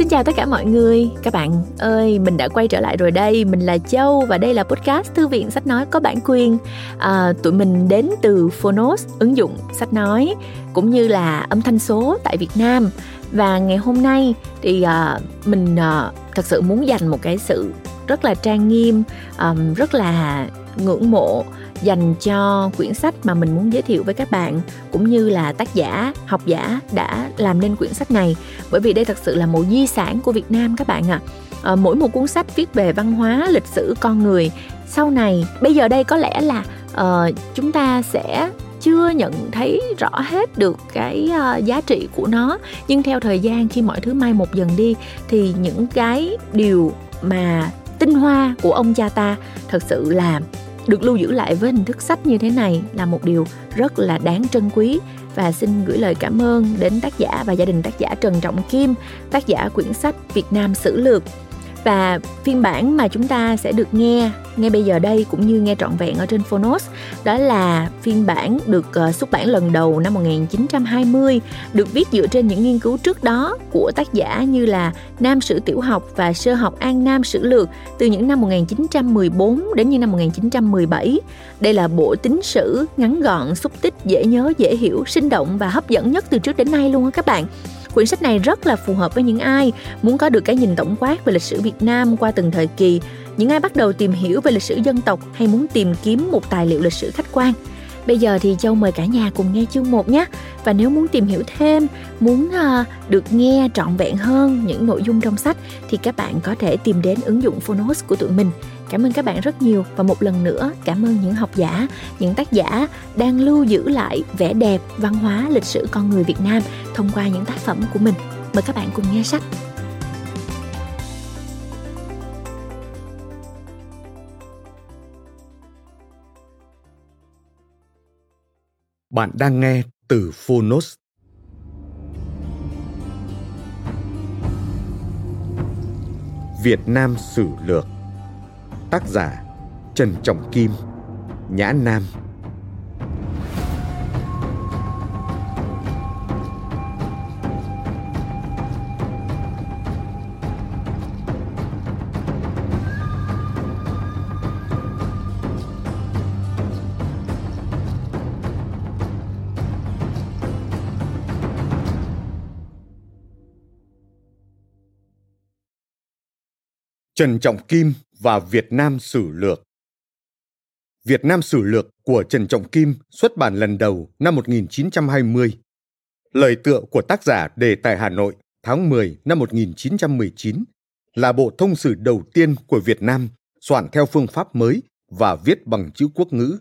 Xin chào tất cả mọi người, các bạn ơi, mình đã quay trở lại rồi đây, mình là Châu và đây là podcast Thư viện Sách Nói có bản quyền. À, tụi mình đến từ Phonos, ứng dụng sách nói cũng như là âm thanh số tại Việt Nam. Và ngày hôm nay thì à, mình à, thật sự muốn dành một cái sự rất là trang nghiêm, um, rất là ngưỡng mộ dành cho quyển sách mà mình muốn giới thiệu với các bạn cũng như là tác giả học giả đã làm nên quyển sách này. Bởi vì đây thật sự là một di sản của việt nam các bạn ạ. À. à, mỗi một cuốn sách viết về văn hóa lịch sử con người. Sau này bây giờ đây có lẽ là uh, chúng ta sẽ chưa nhận thấy rõ hết được cái uh, giá trị của nó. Nhưng theo thời gian khi mọi thứ mai một dần đi thì những cái điều mà tinh hoa của ông cha ta thật sự là được lưu giữ lại với hình thức sách như thế này là một điều rất là đáng trân quý. Và xin gửi lời cảm ơn đến tác giả và gia đình tác giả Trần Trọng Kim, tác giả quyển sách Việt Nam Sử Lược và phiên bản mà chúng ta sẽ được nghe ngay bây giờ đây cũng như nghe trọn vẹn ở trên Phonos đó là phiên bản được uh, xuất bản lần đầu năm 1920 được viết dựa trên những nghiên cứu trước đó của tác giả như là Nam sử tiểu học và sơ học An Nam sử lược từ những năm 1914 đến những năm 1917. Đây là bộ tính sử ngắn gọn, xúc tích, dễ nhớ, dễ hiểu, sinh động và hấp dẫn nhất từ trước đến nay luôn á các bạn. Quyển sách này rất là phù hợp với những ai muốn có được cái nhìn tổng quát về lịch sử Việt Nam qua từng thời kỳ, những ai bắt đầu tìm hiểu về lịch sử dân tộc hay muốn tìm kiếm một tài liệu lịch sử khách quan. Bây giờ thì Châu mời cả nhà cùng nghe chương 1 nhé. Và nếu muốn tìm hiểu thêm, muốn uh, được nghe trọn vẹn hơn những nội dung trong sách thì các bạn có thể tìm đến ứng dụng Phonos của tụi mình. Cảm ơn các bạn rất nhiều và một lần nữa cảm ơn những học giả, những tác giả đang lưu giữ lại vẻ đẹp, văn hóa, lịch sử con người Việt Nam thông qua những tác phẩm của mình. Mời các bạn cùng nghe sách. Bạn đang nghe từ Phonos. Việt Nam Sử Lược Tác giả Trần Trọng Kim Nhã Nam. Trần Trọng Kim và Việt Nam Sử Lược Việt Nam Sử Lược của Trần Trọng Kim xuất bản lần đầu năm 1920. Lời tựa của tác giả đề tại Hà Nội tháng 10 năm 1919 là bộ thông sử đầu tiên của Việt Nam soạn theo phương pháp mới và viết bằng chữ quốc ngữ,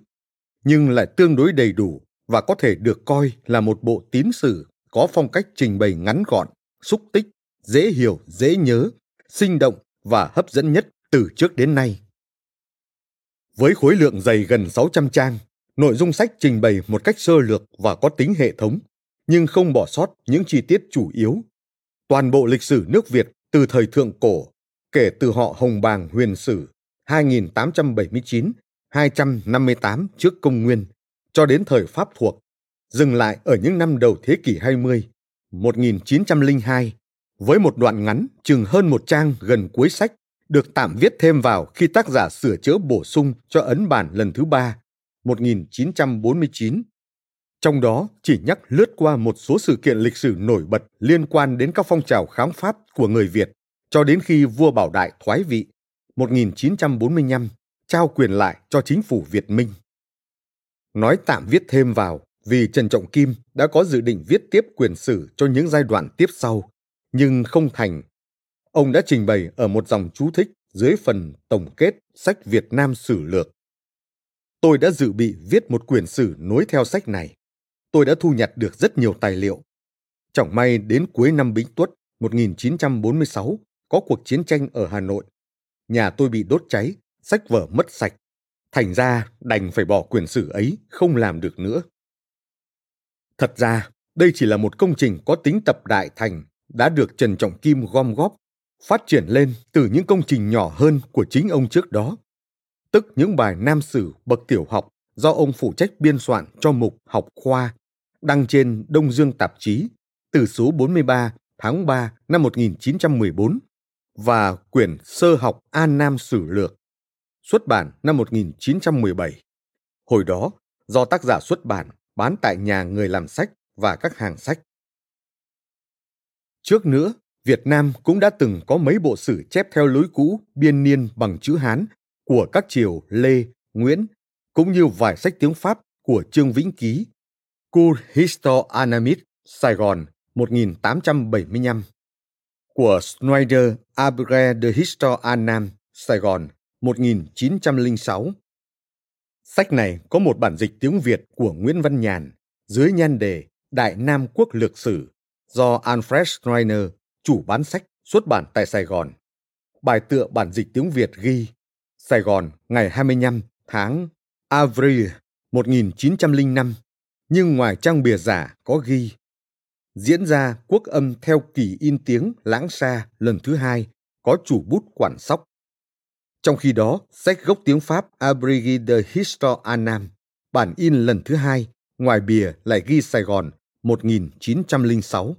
nhưng lại tương đối đầy đủ và có thể được coi là một bộ tín sử có phong cách trình bày ngắn gọn, xúc tích, dễ hiểu, dễ nhớ, sinh động và hấp dẫn nhất từ trước đến nay. Với khối lượng dày gần 600 trang, nội dung sách trình bày một cách sơ lược và có tính hệ thống, nhưng không bỏ sót những chi tiết chủ yếu. Toàn bộ lịch sử nước Việt từ thời thượng cổ, kể từ họ Hồng Bàng huyền sử 2879 258 trước công nguyên cho đến thời Pháp thuộc, dừng lại ở những năm đầu thế kỷ 20, 1902 với một đoạn ngắn chừng hơn một trang gần cuối sách được tạm viết thêm vào khi tác giả sửa chữa bổ sung cho ấn bản lần thứ ba 1949. Trong đó, chỉ nhắc lướt qua một số sự kiện lịch sử nổi bật liên quan đến các phong trào kháng Pháp của người Việt cho đến khi vua Bảo Đại thoái vị 1945 trao quyền lại cho chính phủ Việt Minh. Nói tạm viết thêm vào, vì Trần Trọng Kim đã có dự định viết tiếp quyền sử cho những giai đoạn tiếp sau, nhưng không thành. Ông đã trình bày ở một dòng chú thích dưới phần tổng kết sách Việt Nam Sử Lược. Tôi đã dự bị viết một quyển sử nối theo sách này. Tôi đã thu nhặt được rất nhiều tài liệu. Chẳng may đến cuối năm Bính Tuất 1946 có cuộc chiến tranh ở Hà Nội. Nhà tôi bị đốt cháy, sách vở mất sạch. Thành ra đành phải bỏ quyển sử ấy, không làm được nữa. Thật ra, đây chỉ là một công trình có tính tập đại thành đã được Trần Trọng Kim gom góp, phát triển lên từ những công trình nhỏ hơn của chính ông trước đó, tức những bài nam sử bậc tiểu học do ông phụ trách biên soạn cho mục học khoa đăng trên Đông Dương tạp chí từ số 43 tháng 3 năm 1914 và quyển Sơ học An Nam Sử Lược, xuất bản năm 1917. Hồi đó, do tác giả xuất bản bán tại nhà người làm sách và các hàng sách. Trước nữa, Việt Nam cũng đã từng có mấy bộ sử chép theo lối cũ biên niên bằng chữ Hán của các triều Lê, Nguyễn, cũng như vài sách tiếng Pháp của Trương Vĩnh Ký, Cours Histoire Anamite, Sài Gòn, 1875, của Schneider *Abre de Histoire Annam, Sài Gòn, 1906. Sách này có một bản dịch tiếng Việt của Nguyễn Văn Nhàn dưới nhan đề Đại Nam Quốc Lược Sử do Alfred Schreiner, chủ bán sách, xuất bản tại Sài Gòn. Bài tựa bản dịch tiếng Việt ghi Sài Gòn ngày 25 tháng Avril 1905, nhưng ngoài trang bìa giả có ghi diễn ra quốc âm theo kỳ in tiếng lãng xa lần thứ hai có chủ bút quản sóc. Trong khi đó, sách gốc tiếng Pháp Abrigi de Histoire Anam, bản in lần thứ hai, ngoài bìa lại ghi Sài Gòn 1906.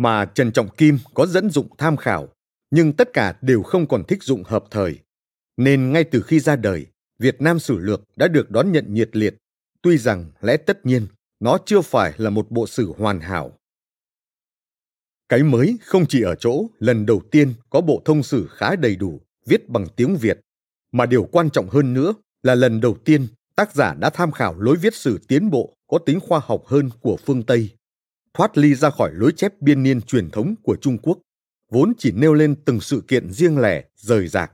Mà Trần Trọng Kim có dẫn dụng tham khảo, nhưng tất cả đều không còn thích dụng hợp thời. Nên ngay từ khi ra đời, Việt Nam Sử Lược đã được đón nhận nhiệt liệt, tuy rằng lẽ tất nhiên nó chưa phải là một bộ sử hoàn hảo. Cái mới không chỉ ở chỗ lần đầu tiên có bộ thông sử khá đầy đủ, viết bằng tiếng Việt, mà điều quan trọng hơn nữa là lần đầu tiên tác giả đã tham khảo lối viết sử tiến bộ có tính khoa học hơn của phương Tây, thoát ly ra khỏi lối chép biên niên truyền thống của Trung Quốc, vốn chỉ nêu lên từng sự kiện riêng lẻ, rời rạc.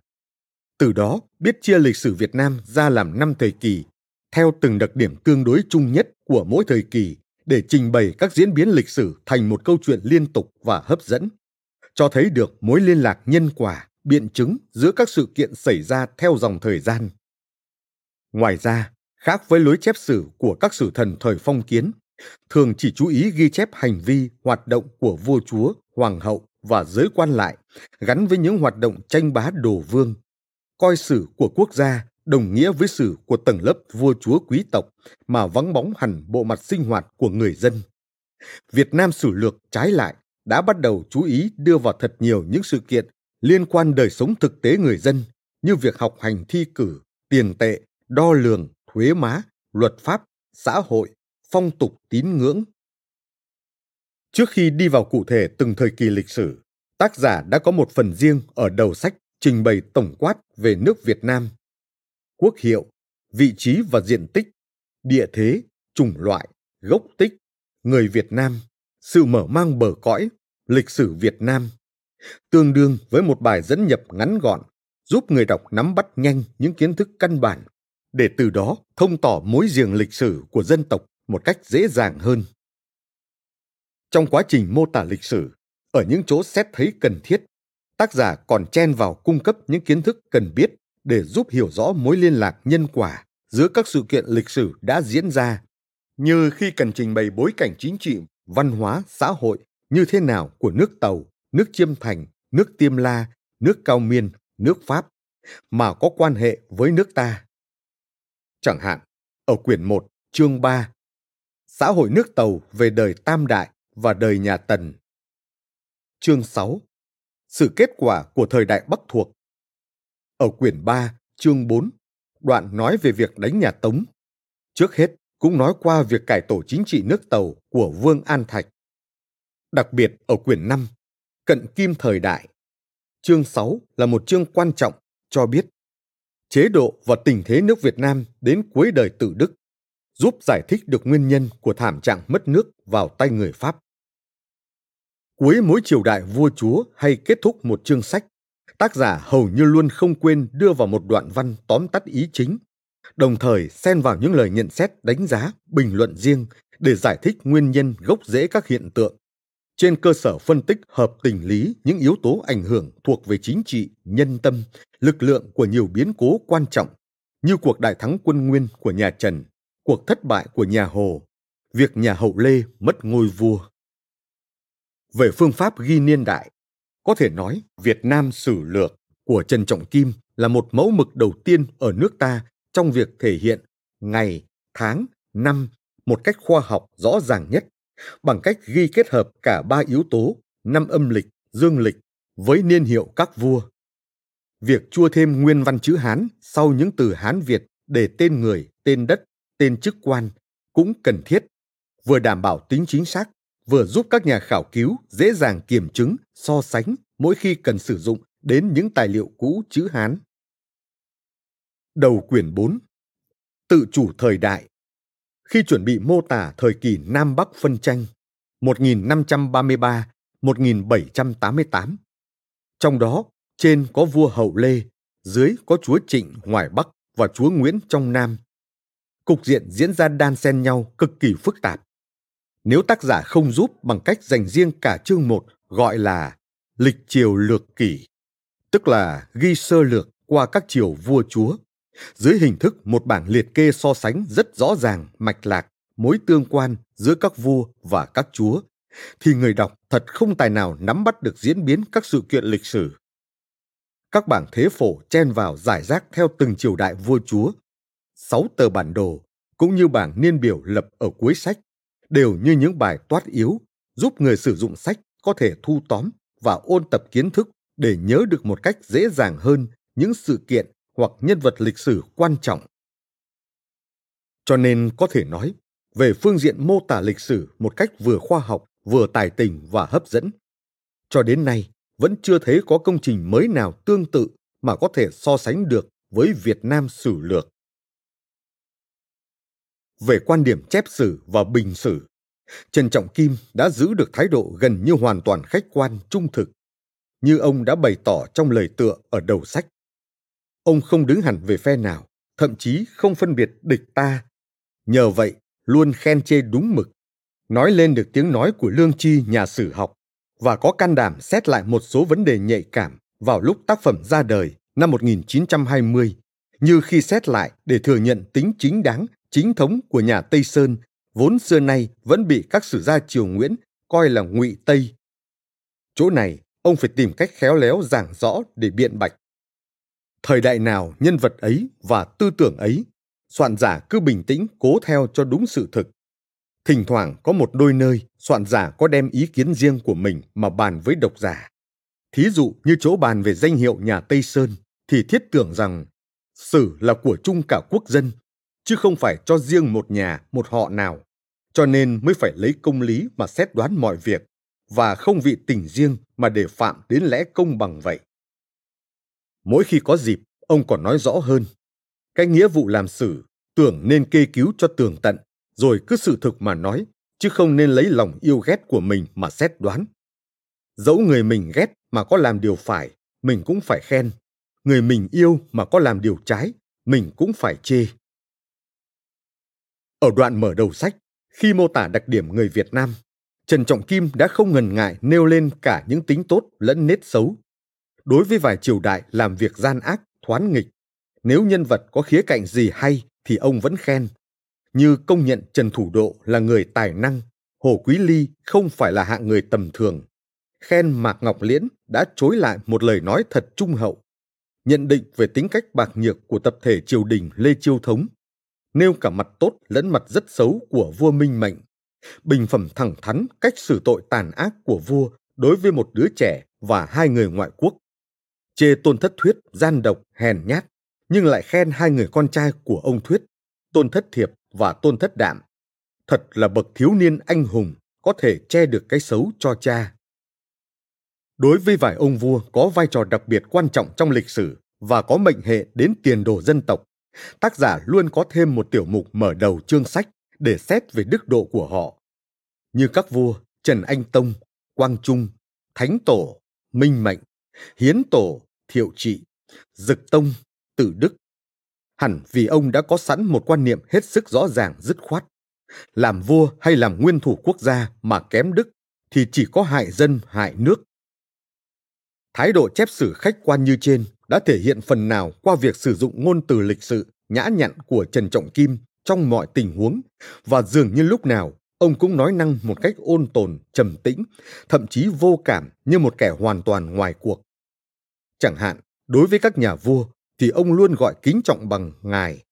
Từ đó biết chia lịch sử Việt Nam ra làm năm thời kỳ, theo từng đặc điểm tương đối chung nhất của mỗi thời kỳ để trình bày các diễn biến lịch sử thành một câu chuyện liên tục và hấp dẫn, cho thấy được mối liên lạc nhân quả, biện chứng giữa các sự kiện xảy ra theo dòng thời gian. Ngoài ra, khác với lối chép sử của các sử thần thời phong kiến, thường chỉ chú ý ghi chép hành vi, hoạt động của vua chúa, hoàng hậu và giới quan lại gắn với những hoạt động tranh bá đồ vương, coi sử của quốc gia đồng nghĩa với sử của tầng lớp vua chúa quý tộc mà vắng bóng hẳn bộ mặt sinh hoạt của người dân. Việt Nam sử lược trái lại đã bắt đầu chú ý đưa vào thật nhiều những sự kiện liên quan đời sống thực tế người dân như việc học hành thi cử, tiền tệ, đo lường, thuế má, luật pháp, xã hội, phong tục tín ngưỡng. Trước khi đi vào cụ thể từng thời kỳ lịch sử, tác giả đã có một phần riêng ở đầu sách trình bày tổng quát về nước Việt Nam. Quốc hiệu, vị trí và diện tích, địa thế, chủng loại, gốc tích, người Việt Nam, sự mở mang bờ cõi, lịch sử Việt Nam, tương đương với một bài dẫn nhập ngắn gọn, giúp người đọc nắm bắt nhanh những kiến thức căn bản, để từ đó thông tỏ mối giềng lịch sử của dân tộc một cách dễ dàng hơn. Trong quá trình mô tả lịch sử, ở những chỗ xét thấy cần thiết, tác giả còn chen vào cung cấp những kiến thức cần biết để giúp hiểu rõ mối liên lạc nhân quả giữa các sự kiện lịch sử đã diễn ra, như khi cần trình bày bối cảnh chính trị, văn hóa, xã hội như thế nào của nước Tàu, nước Chiêm Thành, nước Tiêm La, nước Cao Miên, nước Pháp, mà có quan hệ với nước ta. Chẳng hạn, ở quyển 1, chương 3, Xã hội nước Tàu về đời Tam Đại và đời nhà Tần. Chương 6, Sự kết quả của thời đại Bắc thuộc ở quyển 3, chương 4, đoạn nói về việc đánh nhà Tống. Trước hết, cũng nói qua việc cải tổ chính trị nước Tàu của Vương An Thạch. Đặc biệt ở quyển 5, Cận Kim Thời Đại, chương 6 là một chương quan trọng cho biết chế độ và tình thế nước Việt Nam đến cuối đời tự Đức, giúp giải thích được nguyên nhân của thảm trạng mất nước vào tay người Pháp. Cuối mỗi triều đại vua chúa hay kết thúc một chương sách tác giả hầu như luôn không quên đưa vào một đoạn văn tóm tắt ý chính, đồng thời xen vào những lời nhận xét đánh giá, bình luận riêng để giải thích nguyên nhân gốc rễ các hiện tượng. Trên cơ sở phân tích hợp tình lý những yếu tố ảnh hưởng thuộc về chính trị, nhân tâm, lực lượng của nhiều biến cố quan trọng như cuộc đại thắng quân Nguyên của nhà Trần, cuộc thất bại của nhà Hồ, việc nhà Hậu Lê mất ngôi vua. Về phương pháp ghi niên đại, có thể nói, Việt Nam sử lược của Trần Trọng Kim là một mẫu mực đầu tiên ở nước ta trong việc thể hiện ngày, tháng, năm một cách khoa học rõ ràng nhất bằng cách ghi kết hợp cả ba yếu tố năm âm lịch, dương lịch với niên hiệu các vua. Việc chua thêm nguyên văn chữ Hán sau những từ Hán Việt để tên người, tên đất, tên chức quan cũng cần thiết, vừa đảm bảo tính chính xác, vừa giúp các nhà khảo cứu dễ dàng kiểm chứng, so sánh mỗi khi cần sử dụng đến những tài liệu cũ chữ Hán. Đầu quyển 4 Tự chủ thời đại Khi chuẩn bị mô tả thời kỳ Nam Bắc phân tranh 1533-1788 Trong đó, trên có vua Hậu Lê, dưới có chúa Trịnh ngoài Bắc và chúa Nguyễn trong Nam. Cục diện diễn ra đan xen nhau cực kỳ phức tạp. Nếu tác giả không giúp bằng cách dành riêng cả chương 1 gọi là lịch triều lược kỷ, tức là ghi sơ lược qua các triều vua chúa, dưới hình thức một bảng liệt kê so sánh rất rõ ràng, mạch lạc, mối tương quan giữa các vua và các chúa, thì người đọc thật không tài nào nắm bắt được diễn biến các sự kiện lịch sử. Các bảng thế phổ chen vào giải rác theo từng triều đại vua chúa. Sáu tờ bản đồ, cũng như bảng niên biểu lập ở cuối sách, đều như những bài toát yếu, giúp người sử dụng sách có thể thu tóm và ôn tập kiến thức để nhớ được một cách dễ dàng hơn những sự kiện hoặc nhân vật lịch sử quan trọng. Cho nên có thể nói, về phương diện mô tả lịch sử một cách vừa khoa học, vừa tài tình và hấp dẫn. Cho đến nay, vẫn chưa thấy có công trình mới nào tương tự mà có thể so sánh được với Việt Nam sử lược. Về quan điểm chép sử và bình sử, Trần Trọng Kim đã giữ được thái độ gần như hoàn toàn khách quan trung thực, như ông đã bày tỏ trong lời tựa ở đầu sách. Ông không đứng hẳn về phe nào, thậm chí không phân biệt địch ta. Nhờ vậy, luôn khen chê đúng mực, nói lên được tiếng nói của lương tri nhà sử học và có can đảm xét lại một số vấn đề nhạy cảm vào lúc tác phẩm ra đời năm 1920, như khi xét lại để thừa nhận tính chính đáng, chính thống của nhà Tây Sơn, vốn xưa nay vẫn bị các sử gia triều Nguyễn coi là ngụy Tây. Chỗ này, ông phải tìm cách khéo léo giảng rõ để biện bạch. Thời đại nào nhân vật ấy và tư tưởng ấy, soạn giả cứ bình tĩnh cố theo cho đúng sự thực. Thỉnh thoảng có một đôi nơi soạn giả có đem ý kiến riêng của mình mà bàn với độc giả. Thí dụ như chỗ bàn về danh hiệu nhà Tây Sơn thì thiết tưởng rằng sử là của chung cả quốc dân, chứ không phải cho riêng một nhà, một họ nào. Cho nên mới phải lấy công lý mà xét đoán mọi việc và không vị tình riêng mà để phạm đến lẽ công bằng vậy. Mỗi khi có dịp, ông còn nói rõ hơn. Cái nghĩa vụ làm sử tưởng nên kê cứu cho tường tận, rồi cứ sự thực mà nói, chứ không nên lấy lòng yêu ghét của mình mà xét đoán. Dẫu người mình ghét mà có làm điều phải, mình cũng phải khen. Người mình yêu mà có làm điều trái, mình cũng phải chê. Ở đoạn mở đầu sách, khi mô tả đặc điểm người Việt Nam, Trần Trọng Kim đã không ngần ngại nêu lên cả những tính tốt lẫn nết xấu. Đối với vài triều đại làm việc gian ác, thoán nghịch, nếu nhân vật có khía cạnh gì hay thì ông vẫn khen, như công nhận Trần Thủ Độ là người tài năng, Hồ Quý Ly không phải là hạng người tầm thường. Khen Mạc Ngọc Liễn đã chối lại một lời nói thật trung hậu, nhận định về tính cách bạc nhược của tập thể triều đình Lê Chiêu Thống, nêu cả mặt tốt lẫn mặt rất xấu của vua Minh Mệnh, bình phẩm thẳng thắn cách xử tội tàn ác của vua đối với một đứa trẻ và hai người ngoại quốc. Chê tôn thất thuyết gian độc hèn nhát, nhưng lại khen hai người con trai của ông thuyết, tôn thất thiệp và tôn thất đạm. Thật là bậc thiếu niên anh hùng có thể che được cái xấu cho cha. Đối với vài ông vua có vai trò đặc biệt quan trọng trong lịch sử và có mệnh hệ đến tiền đồ dân tộc, tác giả luôn có thêm một tiểu mục mở đầu chương sách để xét về đức độ của họ. Như các vua Trần Anh Tông, Quang Trung, Thánh Tổ, Minh Mệnh, Hiến Tổ, Thiệu Trị, Dực Tông, Tử Đức, hẳn vì ông đã có sẵn một quan niệm hết sức rõ ràng dứt khoát. Làm vua hay làm nguyên thủ quốc gia mà kém đức thì chỉ có hại dân hại nước. Thái độ chép sử khách quan như trên đã thể hiện phần nào qua việc sử dụng ngôn từ lịch sự nhã nhặn của Trần Trọng Kim trong mọi tình huống và dường như lúc nào ông cũng nói năng một cách ôn tồn, trầm tĩnh, thậm chí vô cảm như một kẻ hoàn toàn ngoài cuộc. Chẳng hạn, đối với các nhà vua, thì ông luôn gọi kính trọng bằng ngài,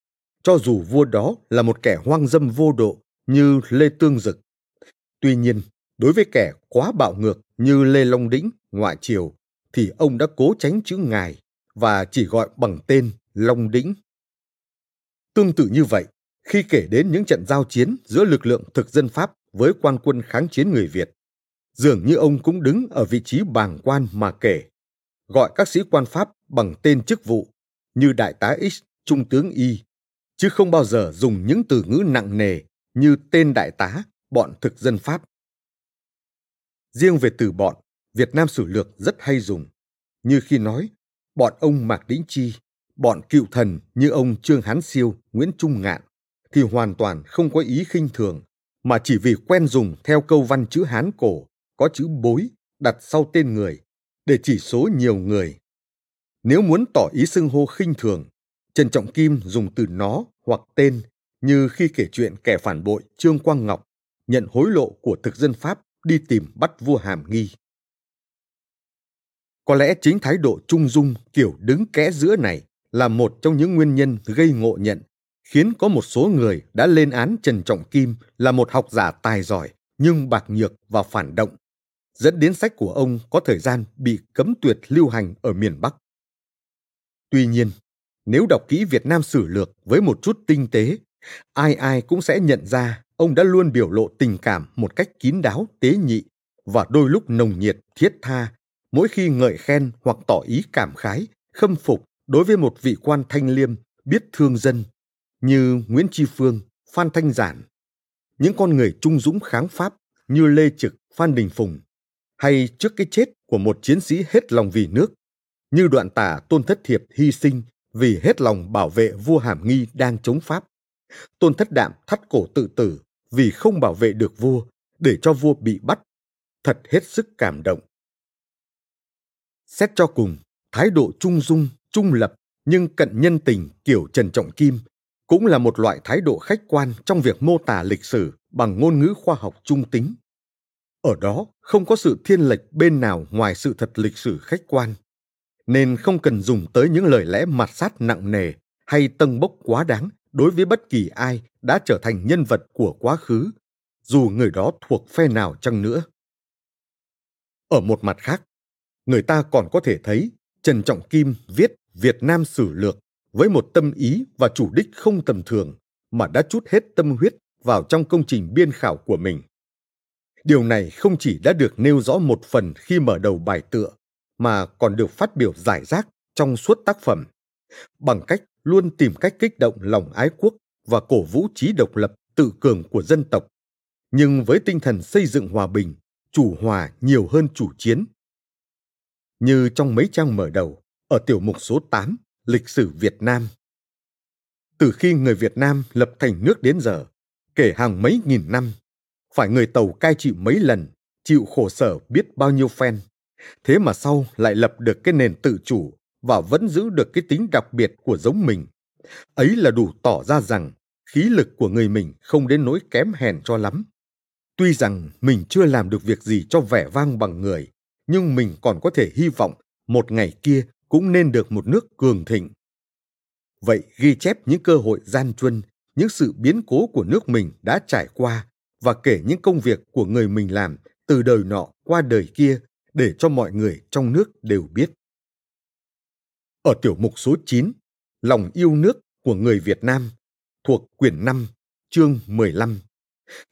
cho dù vua đó là một kẻ hoang dâm vô độ như Lê Tương Dực. Tuy nhiên, đối với kẻ quá bạo ngược như Lê Long Đĩnh, ngoại triều, thì ông đã cố tránh chữ ngài và chỉ gọi bằng tên Long Đĩnh. Tương tự như vậy, khi kể đến những trận giao chiến giữa lực lượng thực dân Pháp với quan quân kháng chiến người Việt, dường như ông cũng đứng ở vị trí bàng quan mà kể, gọi các sĩ quan Pháp bằng tên chức vụ như đại tá X, trung tướng Y, chứ không bao giờ dùng những từ ngữ nặng nề như tên đại tá, bọn thực dân Pháp. Riêng về từ bọn, Việt Nam sử lược rất hay dùng, như khi nói bọn ông Mạc Đĩnh Chi, bọn cựu thần như ông Trương Hán Siêu, Nguyễn Trung Ngạn, thì hoàn toàn không có ý khinh thường, mà chỉ vì quen dùng theo câu văn chữ Hán cổ có chữ bối đặt sau tên người để chỉ số nhiều người. Nếu muốn tỏ ý xưng hô khinh thường, Trần Trọng Kim dùng từ nó hoặc tên như khi kể chuyện kẻ phản bội Trương Quang Ngọc nhận hối lộ của thực dân Pháp đi tìm bắt vua Hàm Nghi. Có lẽ chính thái độ trung dung kiểu đứng kẽ giữa này là một trong những nguyên nhân gây ngộ nhận, khiến có một số người đã lên án Trần Trọng Kim là một học giả tài giỏi nhưng bạc nhược và phản động, dẫn đến sách của ông có thời gian bị cấm tuyệt lưu hành ở miền Bắc. Tuy nhiên, nếu đọc kỹ Việt Nam sử lược với một chút tinh tế, ai ai cũng sẽ nhận ra ông đã luôn biểu lộ tình cảm một cách kín đáo, tế nhị và đôi lúc nồng nhiệt, thiết tha mỗi khi ngợi khen hoặc tỏ ý cảm khái, khâm phục đối với một vị quan thanh liêm biết thương dân như Nguyễn Tri Phương, Phan Thanh Giản, những con người trung dũng kháng Pháp như Lê Trực, Phan Đình Phùng, hay trước cái chết của một chiến sĩ hết lòng vì nước, như đoạn tả Tôn Thất Thiệp hy sinh vì hết lòng bảo vệ vua Hàm Nghi đang chống Pháp. Tôn Thất Đạm thắt cổ tự tử vì không bảo vệ được vua, để cho vua bị bắt. Thật hết sức cảm động. Xét cho cùng, thái độ trung dung, trung lập nhưng cận nhân tình kiểu Trần Trọng Kim cũng là một loại thái độ khách quan trong việc mô tả lịch sử bằng ngôn ngữ khoa học trung tính. Ở đó không có sự thiên lệch bên nào ngoài sự thật lịch sử khách quan, nên không cần dùng tới những lời lẽ mặt sát nặng nề hay tâng bốc quá đáng đối với bất kỳ ai đã trở thành nhân vật của quá khứ, dù người đó thuộc phe nào chăng nữa. Ở một mặt khác, người ta còn có thể thấy Trần Trọng Kim viết Việt Nam sử lược với một tâm ý và chủ đích không tầm thường mà đã chút hết tâm huyết vào trong công trình biên khảo của mình. Điều này không chỉ đã được nêu rõ một phần khi mở đầu bài tựa, mà còn được phát biểu giải rác trong suốt tác phẩm, bằng cách luôn tìm cách kích động lòng ái quốc và cổ vũ trí độc lập tự cường của dân tộc, nhưng với tinh thần xây dựng hòa bình, chủ hòa nhiều hơn chủ chiến như trong mấy trang mở đầu ở tiểu mục số 8 Lịch sử Việt Nam. Từ khi người Việt Nam lập thành nước đến giờ, kể hàng mấy nghìn năm, phải người Tàu cai trị mấy lần, chịu khổ sở biết bao nhiêu phen. Thế mà sau lại lập được cái nền tự chủ và vẫn giữ được cái tính đặc biệt của giống mình. Ấy là đủ tỏ ra rằng khí lực của người mình không đến nỗi kém hèn cho lắm. Tuy rằng mình chưa làm được việc gì cho vẻ vang bằng người, nhưng mình còn có thể hy vọng một ngày kia cũng nên được một nước cường thịnh. Vậy ghi chép những cơ hội gian truân, những sự biến cố của nước mình đã trải qua và kể những công việc của người mình làm từ đời nọ qua đời kia để cho mọi người trong nước đều biết. Ở tiểu mục số 9, Lòng yêu nước của người Việt Nam, thuộc quyển 5, chương 15,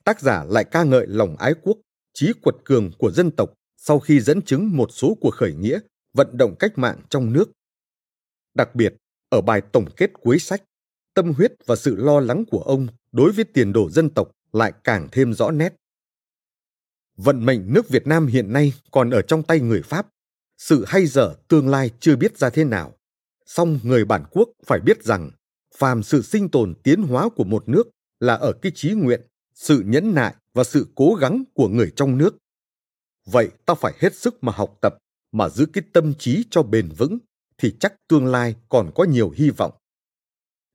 tác giả lại ca ngợi lòng ái quốc, trí quật cường của dân tộc sau khi dẫn chứng một số cuộc khởi nghĩa, vận động cách mạng trong nước. Đặc biệt, ở bài tổng kết cuối sách, tâm huyết và sự lo lắng của ông đối với tiền đồ dân tộc lại càng thêm rõ nét. Vận mệnh nước Việt Nam hiện nay còn ở trong tay người Pháp. Sự hay dở tương lai chưa biết ra thế nào. Song người bản quốc phải biết rằng phàm sự sinh tồn tiến hóa của một nước là ở cái trí nguyện, sự nhẫn nại và sự cố gắng của người trong nước. Vậy ta phải hết sức mà học tập, mà giữ cái tâm trí cho bền vững, thì chắc tương lai còn có nhiều hy vọng.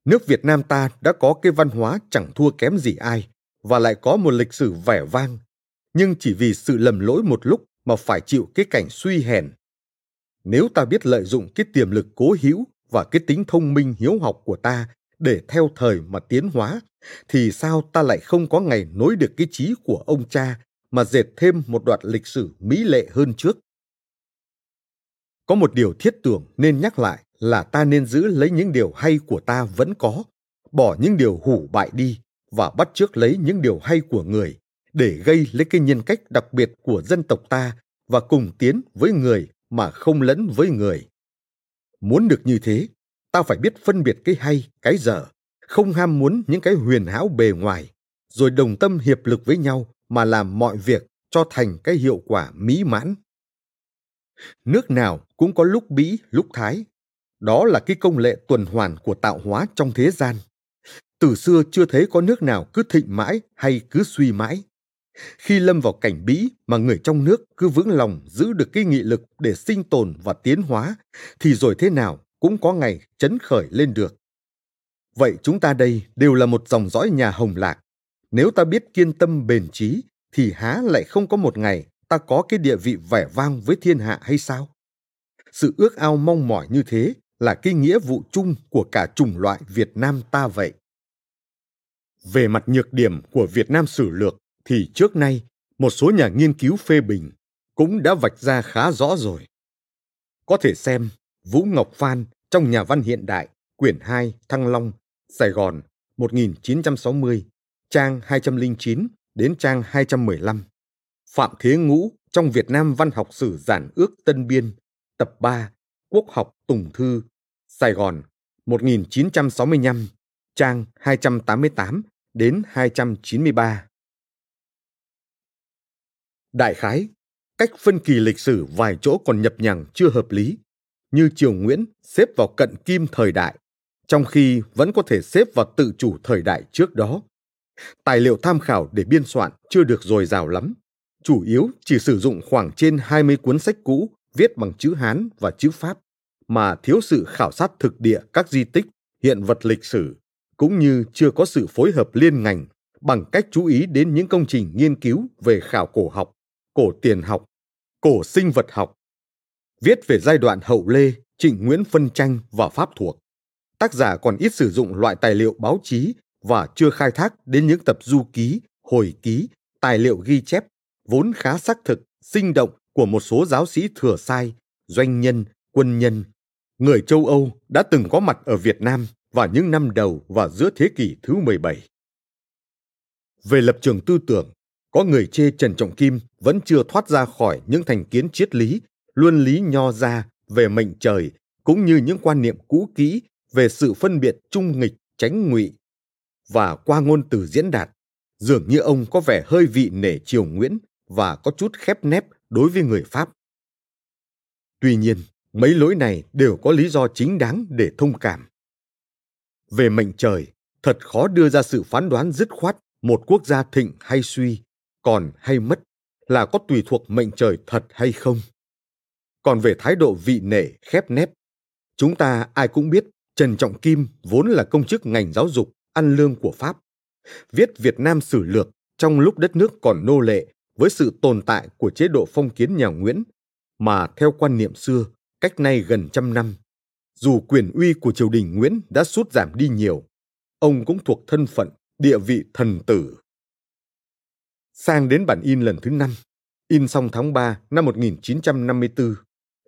Nước Việt Nam ta đã có cái văn hóa chẳng thua kém gì ai, và lại có một lịch sử vẻ vang, nhưng chỉ vì sự lầm lỗi một lúc mà phải chịu cái cảnh suy hèn. Nếu ta biết lợi dụng cái tiềm lực cố hữu và cái tính thông minh hiếu học của ta để theo thời mà tiến hóa, thì sao ta lại không có ngày nối được cái trí của ông cha mà dệt thêm một đoạn lịch sử mỹ lệ hơn trước. Có một điều thiết tưởng nên nhắc lại là ta nên giữ lấy những điều hay của ta vẫn có, bỏ những điều hủ bại đi và bắt chước lấy những điều hay của người để gây lấy cái nhân cách đặc biệt của dân tộc ta và cùng tiến với người mà không lẫn với người. Muốn được như thế, ta phải biết phân biệt cái hay, cái dở, không ham muốn những cái huyền hảo bề ngoài, rồi đồng tâm hiệp lực với nhau mà làm mọi việc cho thành cái hiệu quả mỹ mãn. Nước nào cũng có lúc bĩ, lúc thái. Đó là cái công lệ tuần hoàn của tạo hóa trong thế gian. Từ xưa chưa thấy có nước nào cứ thịnh mãi hay cứ suy mãi. Khi lâm vào cảnh bĩ mà người trong nước cứ vững lòng giữ được cái nghị lực để sinh tồn và tiến hóa, thì rồi thế nào cũng có ngày chấn khởi lên được. Vậy chúng ta đây đều là một dòng dõi nhà hồng lạc. Nếu ta biết kiên tâm bền trí, thì há lại không có một ngày ta có cái địa vị vẻ vang với thiên hạ hay sao? Sự ước ao mong mỏi như thế là cái nghĩa vụ chung của cả chủng loại Việt Nam ta vậy. Về mặt nhược điểm của Việt Nam sử lược thì trước nay một số nhà nghiên cứu phê bình cũng đã vạch ra khá rõ rồi. Có thể xem Vũ Ngọc Phan trong Nhà văn hiện đại, quyển 2, Thăng Long, Sài Gòn, 1960, trang 209 đến trang 215. Phạm Thế Ngũ trong Việt Nam Văn học sử giản ước Tân Biên, tập 3, Quốc học Tùng Thư, Sài Gòn, 1965, trang 288 đến 293. Đại khái, cách phân kỳ lịch sử vài chỗ còn nhập nhằng chưa hợp lý, như Triều Nguyễn xếp vào cận kim thời đại, trong khi vẫn có thể xếp vào tự chủ thời đại trước đó. Tài liệu tham khảo để biên soạn chưa được dồi dào lắm, chủ yếu chỉ sử dụng khoảng trên 20 cuốn sách cũ viết bằng chữ Hán và chữ Pháp, mà thiếu sự khảo sát thực địa các di tích, hiện vật lịch sử, cũng như chưa có sự phối hợp liên ngành bằng cách chú ý đến những công trình nghiên cứu về khảo cổ học, cổ tiền học, cổ sinh vật học. Viết về giai đoạn hậu Lê, Trịnh Nguyễn phân tranh và pháp thuộc. Tác giả còn ít sử dụng loại tài liệu báo chí và chưa khai thác đến những tập du ký, hồi ký, tài liệu ghi chép vốn khá xác thực, sinh động của một số giáo sĩ thừa sai, doanh nhân, quân nhân, người châu Âu đã từng có mặt ở Việt Nam vào những năm đầu và giữa thế kỷ thứ 17. Về lập trường tư tưởng, có người chê Trần Trọng Kim vẫn chưa thoát ra khỏi những thành kiến triết lý, luân lý nho ra về mệnh trời cũng như những quan niệm cũ kỹ về sự phân biệt trung nghịch tránh ngụy và qua ngôn từ diễn đạt, dường như ông có vẻ hơi vị nể triều nguyễn và có chút khép nép đối với người pháp. Tuy nhiên, mấy lỗi này đều có lý do chính đáng để thông cảm. Về mệnh trời, thật khó đưa ra sự phán đoán dứt khoát một quốc gia thịnh hay suy, còn hay mất là có tùy thuộc mệnh trời thật hay không. Còn về thái độ vị nể, khép nép, chúng ta ai cũng biết trần trọng kim vốn là công chức ngành giáo dục ăn lương của pháp viết việt nam sử lược trong lúc đất nước còn nô lệ với sự tồn tại của chế độ phong kiến nhà nguyễn mà theo quan niệm xưa cách nay gần trăm năm dù quyền uy của triều đình nguyễn đã sút giảm đi nhiều ông cũng thuộc thân phận địa vị thần tử sang đến bản in lần thứ năm in xong tháng 3 năm 1954.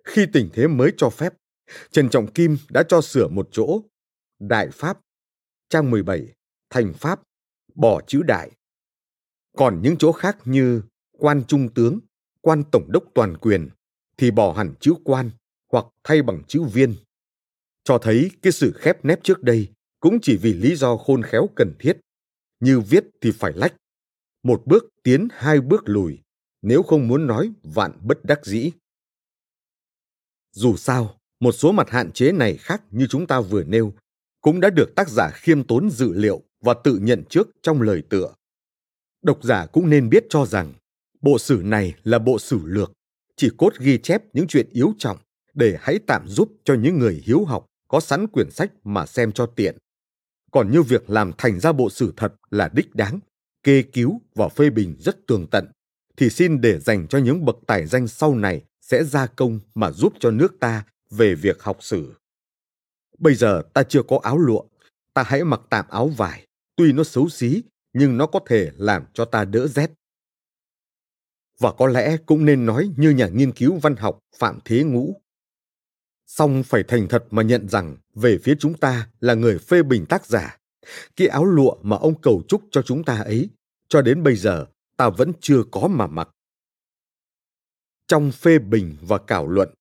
Khi tình thế mới cho phép, Trần Trọng Kim đã cho sửa một chỗ, Đại Pháp, trang 17, Thành Pháp, bỏ chữ Đại. Còn những chỗ khác như quan trung tướng, quan tổng đốc toàn quyền thì bỏ hẳn chữ quan hoặc thay bằng chữ viên. Cho thấy cái sự khép nép trước đây cũng chỉ vì lý do khôn khéo cần thiết. Như viết thì phải lách. Một bước tiến hai bước lùi, nếu không muốn nói vạn bất đắc dĩ. Dù sao, một số mặt hạn chế này khác như chúng ta vừa nêu cũng đã được tác giả khiêm tốn dự liệu và tự nhận trước trong lời tựa. Độc giả cũng nên biết cho rằng bộ sử này là bộ sử lược, chỉ cốt ghi chép những chuyện yếu trọng để hãy tạm giúp cho những người hiếu học có sẵn quyển sách mà xem cho tiện. Còn như việc làm thành ra bộ sử thật là đích đáng, kê cứu và phê bình rất tường tận, thì xin để dành cho những bậc tài danh sau này sẽ ra công mà giúp cho nước ta về việc học sử. Bây giờ ta chưa có áo lụa, ta hãy mặc tạm áo vải, tuy nó xấu xí nhưng nó có thể làm cho ta đỡ rét. và có lẽ cũng nên nói như nhà nghiên cứu văn học Phạm Thế Ngũ. Song phải thành thật mà nhận rằng về phía chúng ta là người phê bình tác giả. Cái áo lụa mà ông cầu chúc cho chúng ta ấy, cho đến bây giờ ta vẫn chưa có mà mặc. Trong phê bình và cảo luận,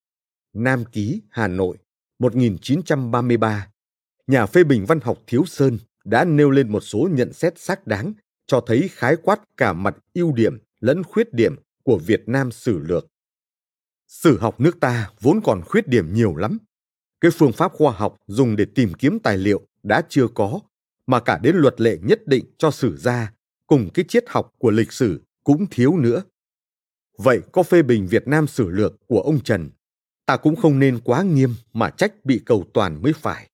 Nam Ký, Hà Nội, 1933, nhà phê bình văn học Thiếu Sơn đã nêu lên một số nhận xét xác đáng cho thấy khái quát cả mặt ưu điểm lẫn khuyết điểm của Việt Nam sử lược. Sử học nước ta vốn còn khuyết điểm nhiều lắm. Cái phương pháp khoa học dùng để tìm kiếm tài liệu đã chưa có, mà cả đến luật lệ nhất định cho sử gia cùng cái triết học của lịch sử cũng thiếu nữa. Vậy có phê bình Việt Nam sử lược của ông Trần, ta cũng không nên quá nghiêm mà trách bị cầu toàn mới phải.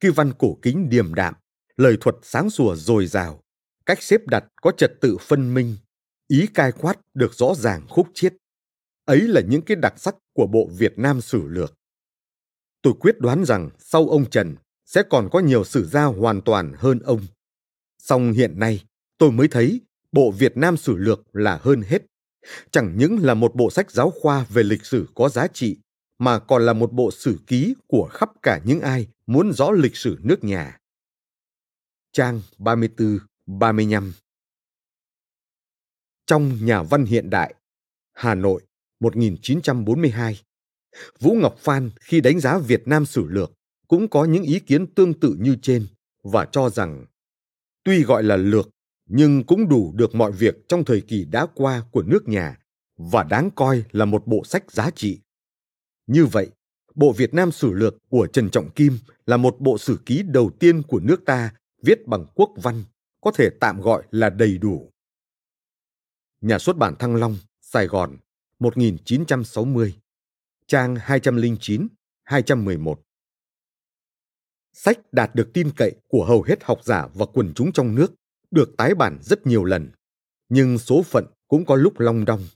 Kỳ văn cổ kính điềm đạm, lời thuật sáng sủa dồi dào, cách xếp đặt có trật tự phân minh, ý cai quát được rõ ràng khúc chiết. Ấy là những cái đặc sắc của bộ Việt Nam sử lược. Tôi quyết đoán rằng sau ông Trần sẽ còn có nhiều sử gia hoàn toàn hơn ông. Song hiện nay, tôi mới thấy bộ Việt Nam sử lược là hơn hết. Chẳng những là một bộ sách giáo khoa về lịch sử có giá trị, mà còn là một bộ sử ký của khắp cả những ai muốn rõ lịch sử nước nhà. Trang 34, 35 Trong Nhà văn hiện đại, Hà Nội, 1942, Vũ Ngọc Phan khi đánh giá Việt Nam sử lược cũng có những ý kiến tương tự như trên và cho rằng tuy gọi là lược nhưng cũng đủ được mọi việc trong thời kỳ đã qua của nước nhà và đáng coi là một bộ sách giá trị. Như vậy, Bộ Việt Nam Sử Lược của Trần Trọng Kim là một bộ sử ký đầu tiên của nước ta viết bằng quốc văn, có thể tạm gọi là đầy đủ. Nhà xuất bản Thăng Long, Sài Gòn, 1960, trang 209, 211. Sách đạt được tin cậy của hầu hết học giả và quần chúng trong nước, được tái bản rất nhiều lần, nhưng số phận cũng có lúc long đong.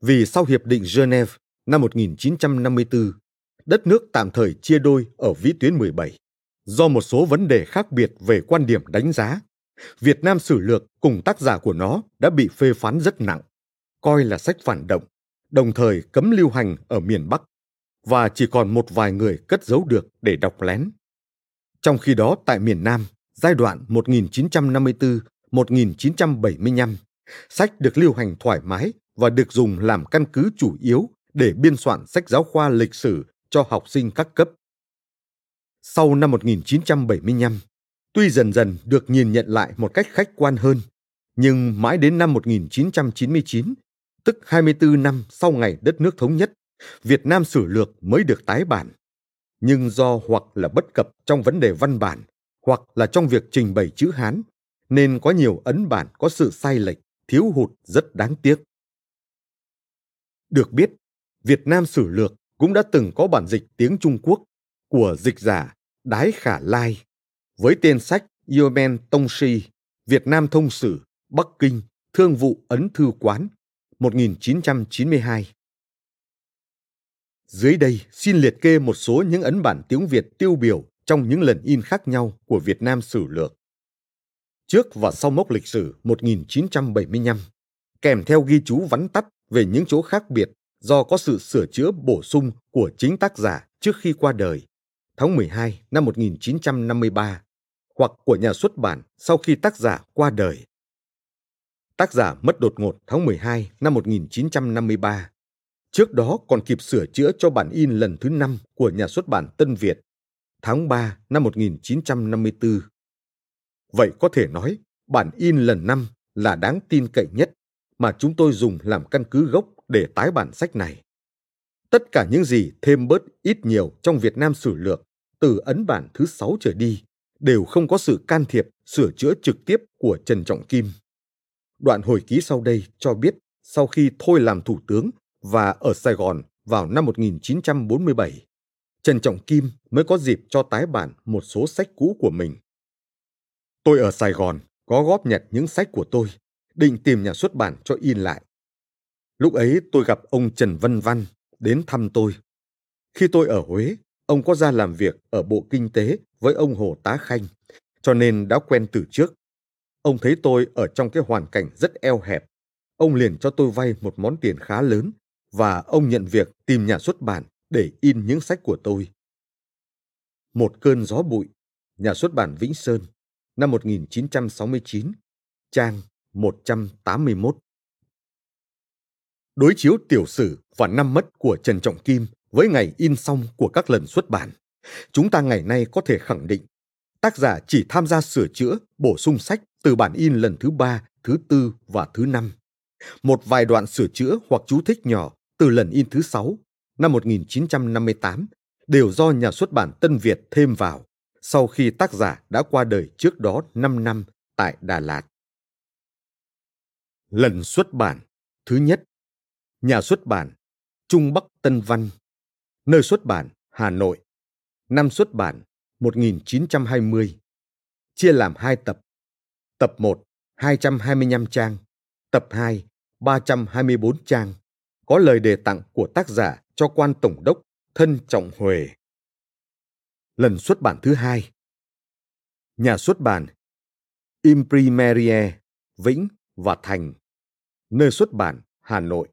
Vì sau Hiệp định Geneva năm 1954, đất nước tạm thời chia đôi ở vĩ tuyến 17. Do một số vấn đề khác biệt về quan điểm đánh giá, Việt Nam sử lược cùng tác giả của nó đã bị phê phán rất nặng, coi là sách phản động, đồng thời cấm lưu hành ở miền Bắc và chỉ còn một vài người cất giấu được để đọc lén. Trong khi đó tại miền Nam, giai đoạn 1954-1975, sách được lưu hành thoải mái và được dùng làm căn cứ chủ yếu để biên soạn sách giáo khoa lịch sử cho học sinh các cấp. Sau năm 1975, tuy dần dần được nhìn nhận lại một cách khách quan hơn, nhưng mãi đến năm 1999, tức 24 năm sau ngày đất nước thống nhất, Việt Nam sử lược mới được tái bản. Nhưng do hoặc là bất cập trong vấn đề văn bản, hoặc là trong việc trình bày chữ Hán, nên có nhiều ấn bản có sự sai lệch, thiếu hụt rất đáng tiếc. Được biết, Việt Nam sử lược cũng đã từng có bản dịch tiếng Trung Quốc của dịch giả Đái Khả Lai với tên sách Yomen Tông Si, Việt Nam Thông Sử, Bắc Kinh, Thương vụ Ấn Thư Quán, 1992. Dưới đây xin liệt kê một số những ấn bản tiếng Việt tiêu biểu trong những lần in khác nhau của Việt Nam sử lược. Trước và sau mốc lịch sử 1975, kèm theo ghi chú vắn tắt về những chỗ khác biệt do có sự sửa chữa bổ sung của chính tác giả trước khi qua đời, tháng 12 năm 1953, hoặc của nhà xuất bản sau khi tác giả qua đời. Tác giả mất đột ngột tháng 12 năm 1953. Trước đó còn kịp sửa chữa cho bản in lần thứ năm của nhà xuất bản Tân Việt, tháng 3 năm 1954. Vậy có thể nói, bản in lần năm là đáng tin cậy nhất mà chúng tôi dùng làm căn cứ gốc để tái bản sách này. Tất cả những gì thêm bớt ít nhiều trong Việt Nam sử lược từ ấn bản thứ sáu trở đi đều không có sự can thiệp, sửa chữa trực tiếp của Trần Trọng Kim. Đoạn hồi ký sau đây cho biết sau khi thôi làm thủ tướng và ở Sài Gòn vào năm 1947, Trần Trọng Kim mới có dịp cho tái bản một số sách cũ của mình. Tôi ở Sài Gòn có góp nhặt những sách của tôi, định tìm nhà xuất bản cho in lại. Lúc ấy tôi gặp ông Trần Văn Văn đến thăm tôi. Khi tôi ở Huế, ông có ra làm việc ở Bộ Kinh tế với ông Hồ Tá Khanh, cho nên đã quen từ trước. Ông thấy tôi ở trong cái hoàn cảnh rất eo hẹp, ông liền cho tôi vay một món tiền khá lớn và ông nhận việc tìm nhà xuất bản để in những sách của tôi. Một cơn gió bụi, nhà xuất bản Vĩnh Sơn, năm 1969, trang 181. Đối chiếu tiểu sử và năm mất của Trần Trọng Kim với ngày in xong của các lần xuất bản, chúng ta ngày nay có thể khẳng định tác giả chỉ tham gia sửa chữa, bổ sung sách từ bản in lần thứ ba, thứ tư và thứ năm. Một vài đoạn sửa chữa hoặc chú thích nhỏ từ lần in thứ sáu năm 1958 đều do nhà xuất bản Tân Việt thêm vào, sau khi tác giả đã qua đời trước đó 5 năm tại Đà Lạt. Lần xuất bản thứ nhất, Nhà xuất bản Trung Bắc Tân Văn, Nơi xuất bản Hà Nội. Năm xuất bản 1920 Chia làm hai tập. Tập 1 225 trang. Tập 2 324 trang. Có lời đề tặng của tác giả cho quan tổng đốc Thân Trọng huề Lần xuất bản thứ hai. Nhà xuất bản Imprimerie Vĩnh và Thành. Nơi xuất bản Hà Nội.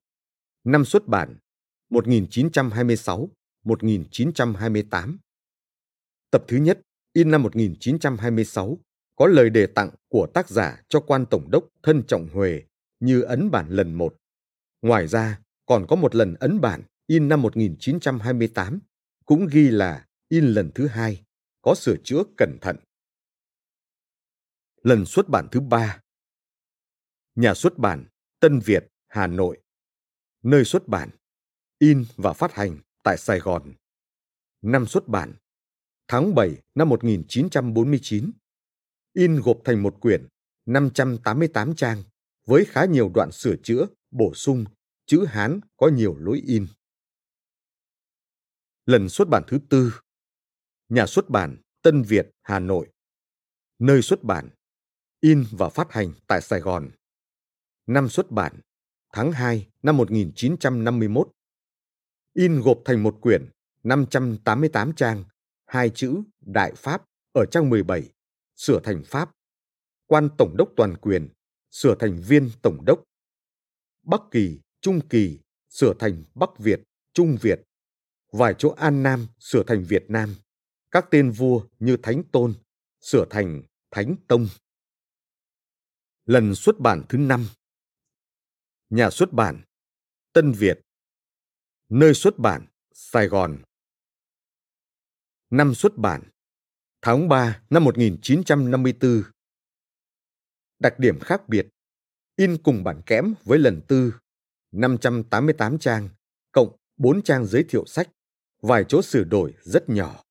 Năm xuất bản 1926-1928 Tập thứ nhất in năm 1926 có lời đề tặng của tác giả cho quan tổng đốc Thân Trọng huề như ấn bản lần một. Ngoài ra, còn có một lần ấn bản in năm 1928 cũng ghi là in lần thứ hai, có sửa chữa cẩn thận. Lần xuất bản thứ ba Nhà xuất bản Tân Việt, Hà Nội Nơi xuất bản In và phát hành tại Sài Gòn Năm xuất bản Tháng 7 năm 1949 In gộp thành một quyển 588 trang với khá nhiều đoạn sửa chữa, bổ sung, chữ Hán có nhiều lối in. Lần xuất bản thứ tư. Nhà xuất bản Tân Việt, Hà Nội. Nơi xuất bản In và phát hành tại Sài Gòn. Năm xuất bản Tháng 2 năm 1951 In gộp thành một quyển 588 trang hai chữ Đại Pháp ở trang 17 sửa thành Pháp. Quan Tổng đốc Toàn quyền sửa thành Viên Tổng đốc. Bắc Kỳ, Trung Kỳ sửa thành Bắc Việt, Trung Việt vài chỗ An Nam sửa thành Việt Nam, các tên vua như Thánh Tôn sửa thành Thánh Tông. Lần xuất bản thứ năm. Nhà xuất bản Tân Việt. Nơi xuất bản Sài Gòn. Năm xuất bản Tháng 3 năm 1954 Đặc điểm khác biệt In cùng bản kẽm với lần tư 588 trang cộng 4 trang giới thiệu sách vài chỗ sửa đổi rất nhỏ.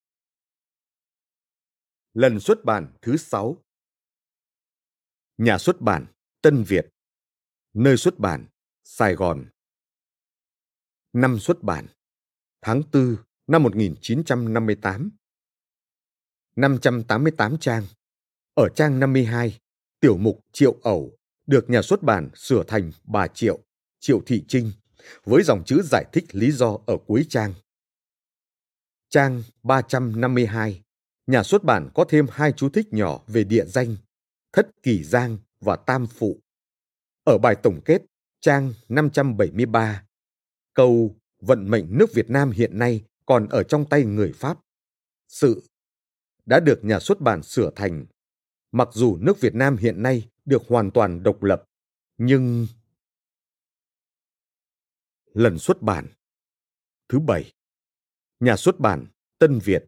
Lần xuất bản thứ sáu. Nhà xuất bản Tân Việt. Nơi xuất bản Sài Gòn. Năm xuất bản Tháng 4 năm 1958 588 trang. Ở trang 52, tiểu mục Triệu ẩu được nhà xuất bản sửa thành bà Triệu, Triệu Thị Trinh với dòng chữ giải thích lý do ở cuối trang. Trang 352, nhà xuất bản có thêm hai chú thích nhỏ về địa danh, Thất Kỳ Giang và Tam Phụ. Ở bài tổng kết, trang 573, câu Vận mệnh nước Việt Nam hiện nay còn ở trong tay người Pháp. Sự đã được nhà xuất bản sửa thành. Mặc dù nước Việt Nam hiện nay được hoàn toàn độc lập, nhưng... Lần xuất bản Thứ bảy Nhà xuất bản Tân Việt.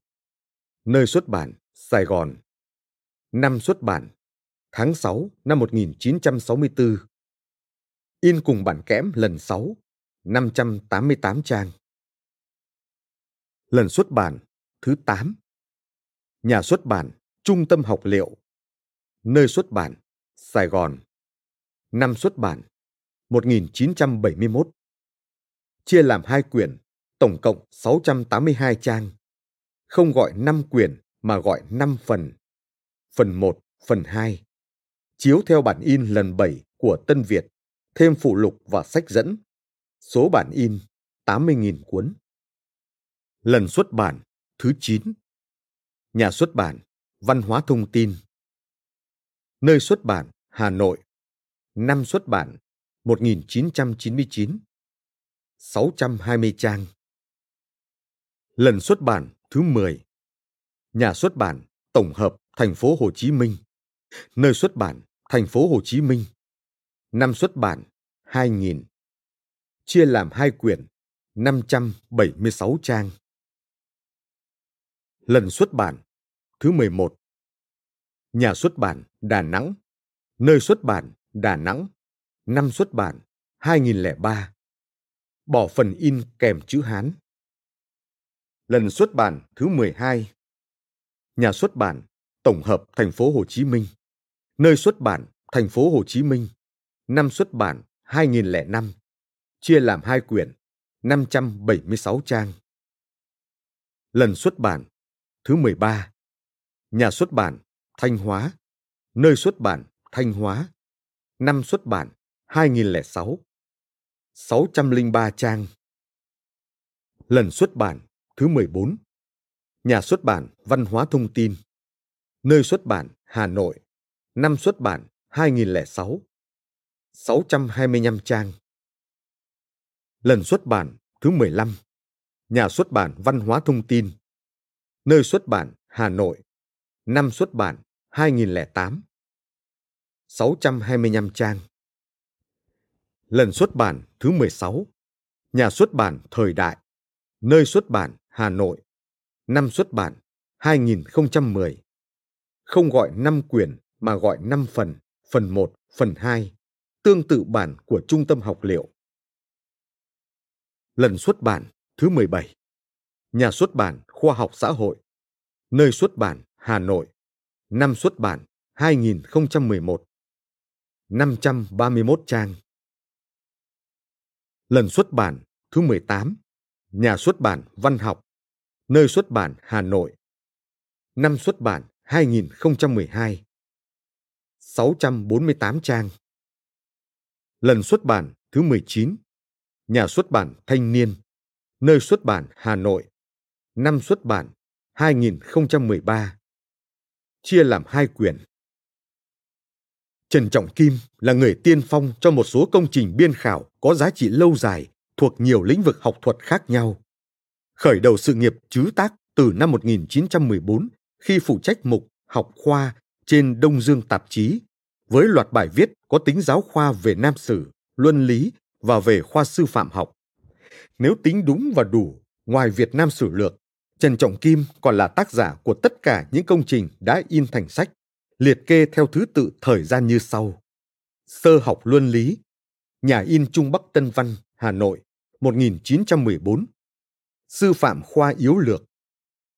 Nơi xuất bản Sài Gòn. Năm xuất bản Tháng 6 năm 1964 In cùng bản kẽm lần 6 588 trang. Lần xuất bản thứ 8 Nhà xuất bản Trung tâm học liệu. Nơi xuất bản Sài Gòn. Năm xuất bản 1971 Chia làm hai quyển tổng cộng 682 trang. Không gọi 5 quyển mà gọi 5 phần. Phần 1, phần 2. Chiếu theo bản in lần 7 của Tân Việt, thêm phụ lục và sách dẫn. Số bản in 80.000 cuốn. Lần xuất bản thứ 9. Nhà xuất bản Văn hóa Thông tin. Nơi xuất bản Hà Nội. Năm xuất bản 1999 620 trang Lần xuất bản thứ 10 Nhà xuất bản, Tổng hợp, Thành phố Hồ Chí Minh. Nơi xuất bản, Thành phố Hồ Chí Minh. Năm xuất bản 2000 Chia làm hai quyển 576 trang. Lần xuất bản, thứ 11 Nhà xuất bản, Đà Nẵng. Nơi xuất bản, Đà Nẵng. Năm xuất bản 2003 Bỏ phần in kèm chữ Hán. Lần xuất bản thứ 12 Nhà xuất bản, Tổng hợp Thành phố Hồ Chí Minh. Nơi xuất bản, Thành phố Hồ Chí Minh. Năm xuất bản 2005 Chia làm hai quyển 576 trang. Lần xuất bản, thứ 13 Nhà xuất bản, Thanh Hóa. Nơi xuất bản, Thanh Hóa. Năm xuất bản 2006 603 trang. Lần xuất bản thứ 14 Nhà xuất bản Văn hóa Thông tin Nơi xuất bản Hà Nội Năm xuất bản 2006 625 trang Lần xuất bản thứ 15 Nhà xuất bản Văn hóa Thông tin Nơi xuất bản Hà Nội Năm xuất bản 2008 625 trang Lần xuất bản thứ 16 Nhà xuất bản Thời Đại Nơi xuất bản Hà Nội Năm xuất bản 2010 Không gọi 5 quyển mà gọi 5 phần, phần 1, phần 2, tương tự bản của Trung tâm học liệu. Lần xuất bản thứ 17 Nhà xuất bản Khoa học Xã hội. Nơi xuất bản Hà Nội. Năm xuất bản 2011 531 trang. Lần xuất bản thứ 18 Nhà xuất bản Văn học. Nơi xuất bản Hà Nội. Năm xuất bản 2012 648 trang. Lần xuất bản thứ 19 Nhà xuất bản Thanh niên. Nơi xuất bản Hà Nội. Năm xuất bản 2013 Chia làm hai quyển. Trần Trọng Kim là người tiên phong cho một số công trình biên khảo có giá trị lâu dài thuộc nhiều lĩnh vực học thuật khác nhau. Khởi đầu sự nghiệp chứ tác từ năm 1914 khi phụ trách mục học khoa trên Đông Dương tạp chí với loạt bài viết có tính giáo khoa về Nam Sử, Luân Lý và về khoa sư phạm học. Nếu tính đúng và đủ, ngoài Việt Nam Sử Lược, Trần Trọng Kim còn là tác giả của tất cả những công trình đã in thành sách, liệt kê theo thứ tự thời gian như sau. Sơ học Luân Lý, Nhà in Trung Bắc Tân Văn, Hà Nội, 1914. Sư phạm khoa yếu lược,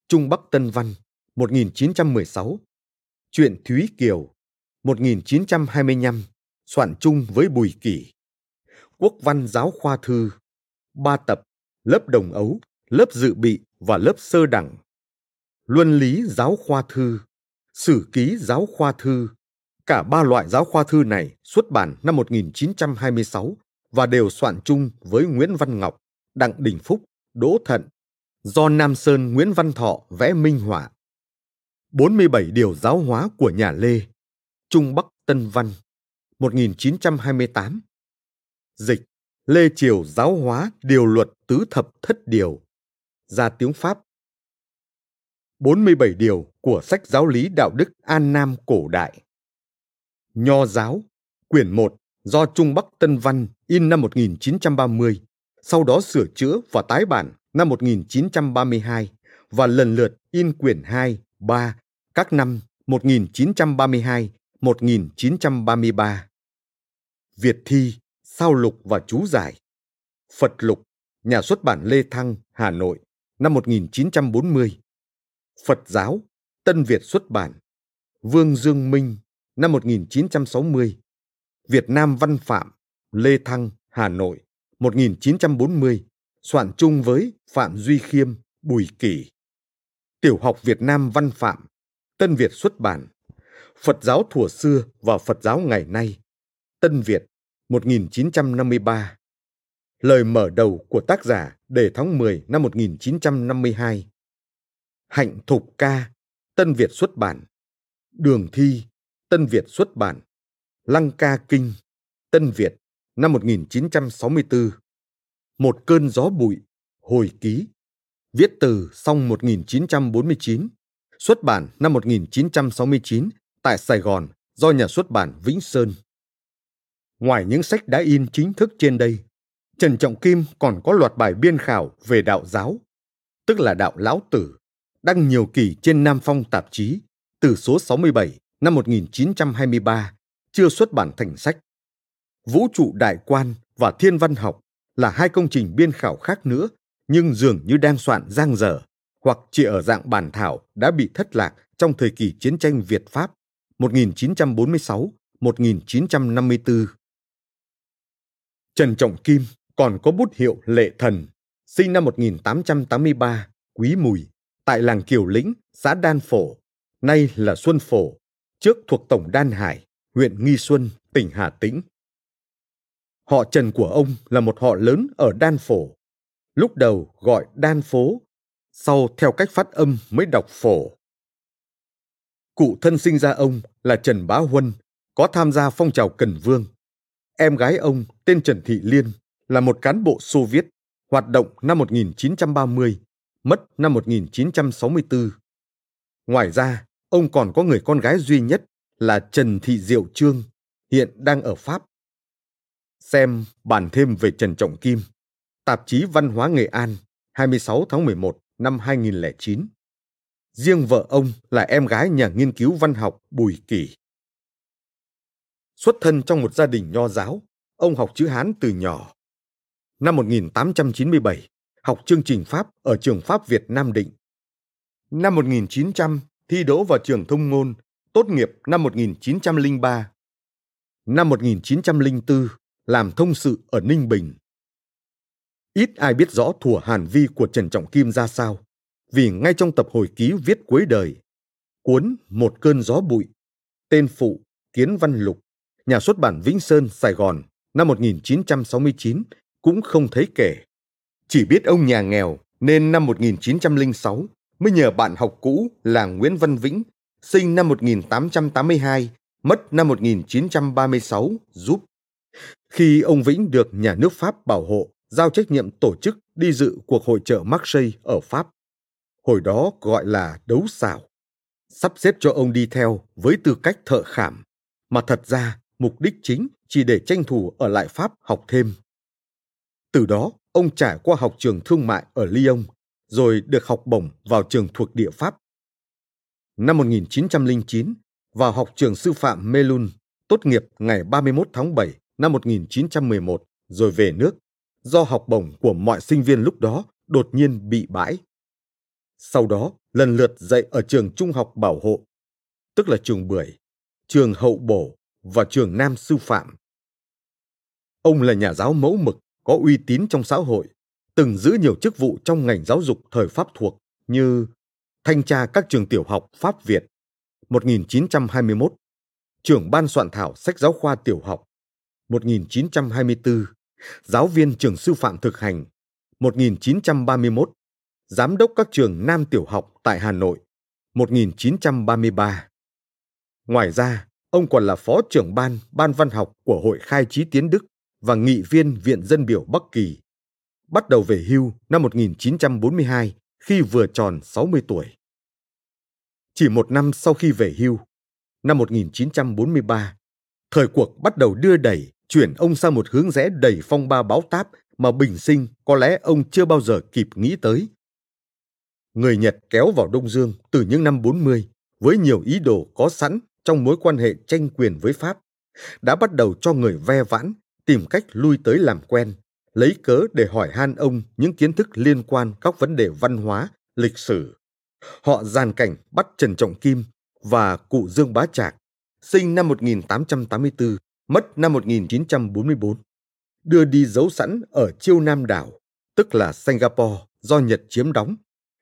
Trung Bắc Tân Văn, 1916. Chuyện Thúy Kiều, 1925, soạn chung với Bùi Kỷ. Quốc văn giáo khoa thư, ba tập, lớp đồng ấu, lớp dự bị và lớp sơ đẳng. Luân lý giáo khoa thư, sử ký giáo khoa thư. Cả ba loại giáo khoa thư này xuất bản năm 1926 và đều soạn chung với Nguyễn Văn Ngọc, Đặng Đình Phúc, Đỗ Thận, do Nam Sơn Nguyễn Văn Thọ vẽ minh họa. 47 điều giáo hóa của nhà Lê, Trung Bắc Tân Văn, 1928. Dịch Lê Triều giáo hóa điều luật tứ thập thất điều, ra tiếng Pháp. 47 điều của sách giáo lý đạo đức An Nam cổ đại. Nho giáo, quyển 1 do Trung Bắc Tân Văn in năm 1930, sau đó sửa chữa và tái bản năm 1932 và lần lượt in quyển 2, 3 các năm 1932, 1933. Việt thi, sao lục và chú giải. Phật lục, nhà xuất bản Lê Thăng, Hà Nội, năm 1940. Phật giáo, Tân Việt xuất bản. Vương Dương Minh, năm 1960. Việt Nam Văn Phạm, Lê Thăng, Hà Nội, 1940, soạn chung với Phạm Duy Khiêm, Bùi Kỳ. Tiểu học Việt Nam Văn Phạm, Tân Việt xuất bản. Phật giáo thuở xưa và Phật giáo ngày nay. Tân Việt, 1953. Lời mở đầu của tác giả đề tháng 10 năm 1952. Hạnh Thục Ca, Tân Việt xuất bản. Đường Thi, Tân Việt xuất bản. Lăng Ca Kinh, Tân Việt, năm 1964. Một cơn gió bụi, hồi ký. Viết từ xong 1949, xuất bản năm 1969 tại Sài Gòn do nhà xuất bản Vĩnh Sơn. Ngoài những sách đã in chính thức trên đây, Trần Trọng Kim còn có loạt bài biên khảo về đạo giáo, tức là đạo lão tử, đăng nhiều kỳ trên Nam Phong tạp chí từ số 67 năm 1923, chưa xuất bản thành sách. Vũ trụ đại quan và thiên văn học là hai công trình biên khảo khác nữa, nhưng dường như đang soạn giang dở hoặc chỉ ở dạng bản thảo đã bị thất lạc trong thời kỳ chiến tranh Việt-Pháp 1946-1954. Trần Trọng Kim còn có bút hiệu Lệ Thần, sinh năm 1883, Quý Mùi, tại làng Kiều Lĩnh, xã Đan Phổ, nay là Xuân Phổ, trước thuộc Tổng Đan Hải, huyện Nghi Xuân, tỉnh Hà Tĩnh. Họ Trần của ông là một họ lớn ở Đan Phổ. Lúc đầu gọi Đan Phố, sau theo cách phát âm mới đọc Phổ. Cụ thân sinh ra ông là Trần Bá Huân, có tham gia phong trào Cần Vương. Em gái ông tên Trần Thị Liên là một cán bộ Xô Viết, hoạt động năm 1930, mất năm 1964. Ngoài ra, ông còn có người con gái duy nhất là Trần Thị Diệu Trương, hiện đang ở Pháp. Xem bản thêm về Trần Trọng Kim, tạp chí Văn hóa Nghệ An, 26 tháng 11 năm 2009. Riêng vợ ông là em gái nhà nghiên cứu văn học Bùi Kỳ. Xuất thân trong một gia đình nho giáo, ông học chữ Hán từ nhỏ. Năm 1897, học chương trình Pháp ở trường Pháp Việt Nam Định. Năm 1900, thi đỗ vào trường thông ngôn, tốt nghiệp năm 1903. Năm 1904, làm thông sự ở Ninh Bình. Ít ai biết rõ thủa hàn vi của Trần Trọng Kim ra sao, vì ngay trong tập hồi ký viết cuối đời, cuốn Một cơn gió bụi, tên phụ Kiến Văn Lục, nhà xuất bản Vĩnh Sơn, Sài Gòn, năm 1969 cũng không thấy kể. Chỉ biết ông nhà nghèo nên năm 1906 mới nhờ bạn học cũ là Nguyễn Văn Vĩnh, sinh năm 1882, mất năm 1936, giúp. Khi ông Vĩnh được nhà nước Pháp bảo hộ, giao trách nhiệm tổ chức đi dự cuộc hội trợ Marseille ở Pháp. Hồi đó gọi là đấu xảo. Sắp xếp cho ông đi theo với tư cách thợ khảm, mà thật ra mục đích chính chỉ để tranh thủ ở lại Pháp học thêm. Từ đó, ông trải qua học trường thương mại ở Lyon, rồi được học bổng vào trường thuộc địa Pháp. Năm 1909, vào học trường sư phạm Melun, tốt nghiệp ngày 31 tháng 7 năm 1911, rồi về nước, do học bổng của mọi sinh viên lúc đó đột nhiên bị bãi. Sau đó, lần lượt dạy ở trường trung học bảo hộ, tức là trường Bưởi, trường Hậu Bổ và trường Nam Sư Phạm. Ông là nhà giáo mẫu mực, có uy tín trong xã hội, từng giữ nhiều chức vụ trong ngành giáo dục thời Pháp thuộc như thanh tra các trường tiểu học Pháp Việt 1921, trưởng ban soạn thảo sách giáo khoa tiểu học 1924, giáo viên trường sư phạm thực hành 1931, giám đốc các trường Nam tiểu học tại Hà Nội 1933. Ngoài ra, ông còn là phó trưởng ban ban văn học của Hội Khai trí Tiến Đức và nghị viên Viện Dân biểu Bắc Kỳ. Bắt đầu về hưu năm 1942 khi vừa tròn 60 tuổi. Chỉ một năm sau khi về hưu, năm 1943, thời cuộc bắt đầu đưa đẩy chuyển ông sang một hướng rẽ đầy phong ba báo táp mà bình sinh có lẽ ông chưa bao giờ kịp nghĩ tới. Người Nhật kéo vào Đông Dương từ những năm 40 với nhiều ý đồ có sẵn trong mối quan hệ tranh quyền với Pháp, đã bắt đầu cho người ve vãn tìm cách lui tới làm quen, lấy cớ để hỏi han ông những kiến thức liên quan các vấn đề văn hóa, lịch sử. Họ giàn cảnh bắt Trần Trọng Kim và cụ Dương Bá Trạc, sinh năm 1884, mất năm 1944, đưa đi giấu sẵn ở Chiêu Nam đảo, tức là Singapore do Nhật chiếm đóng,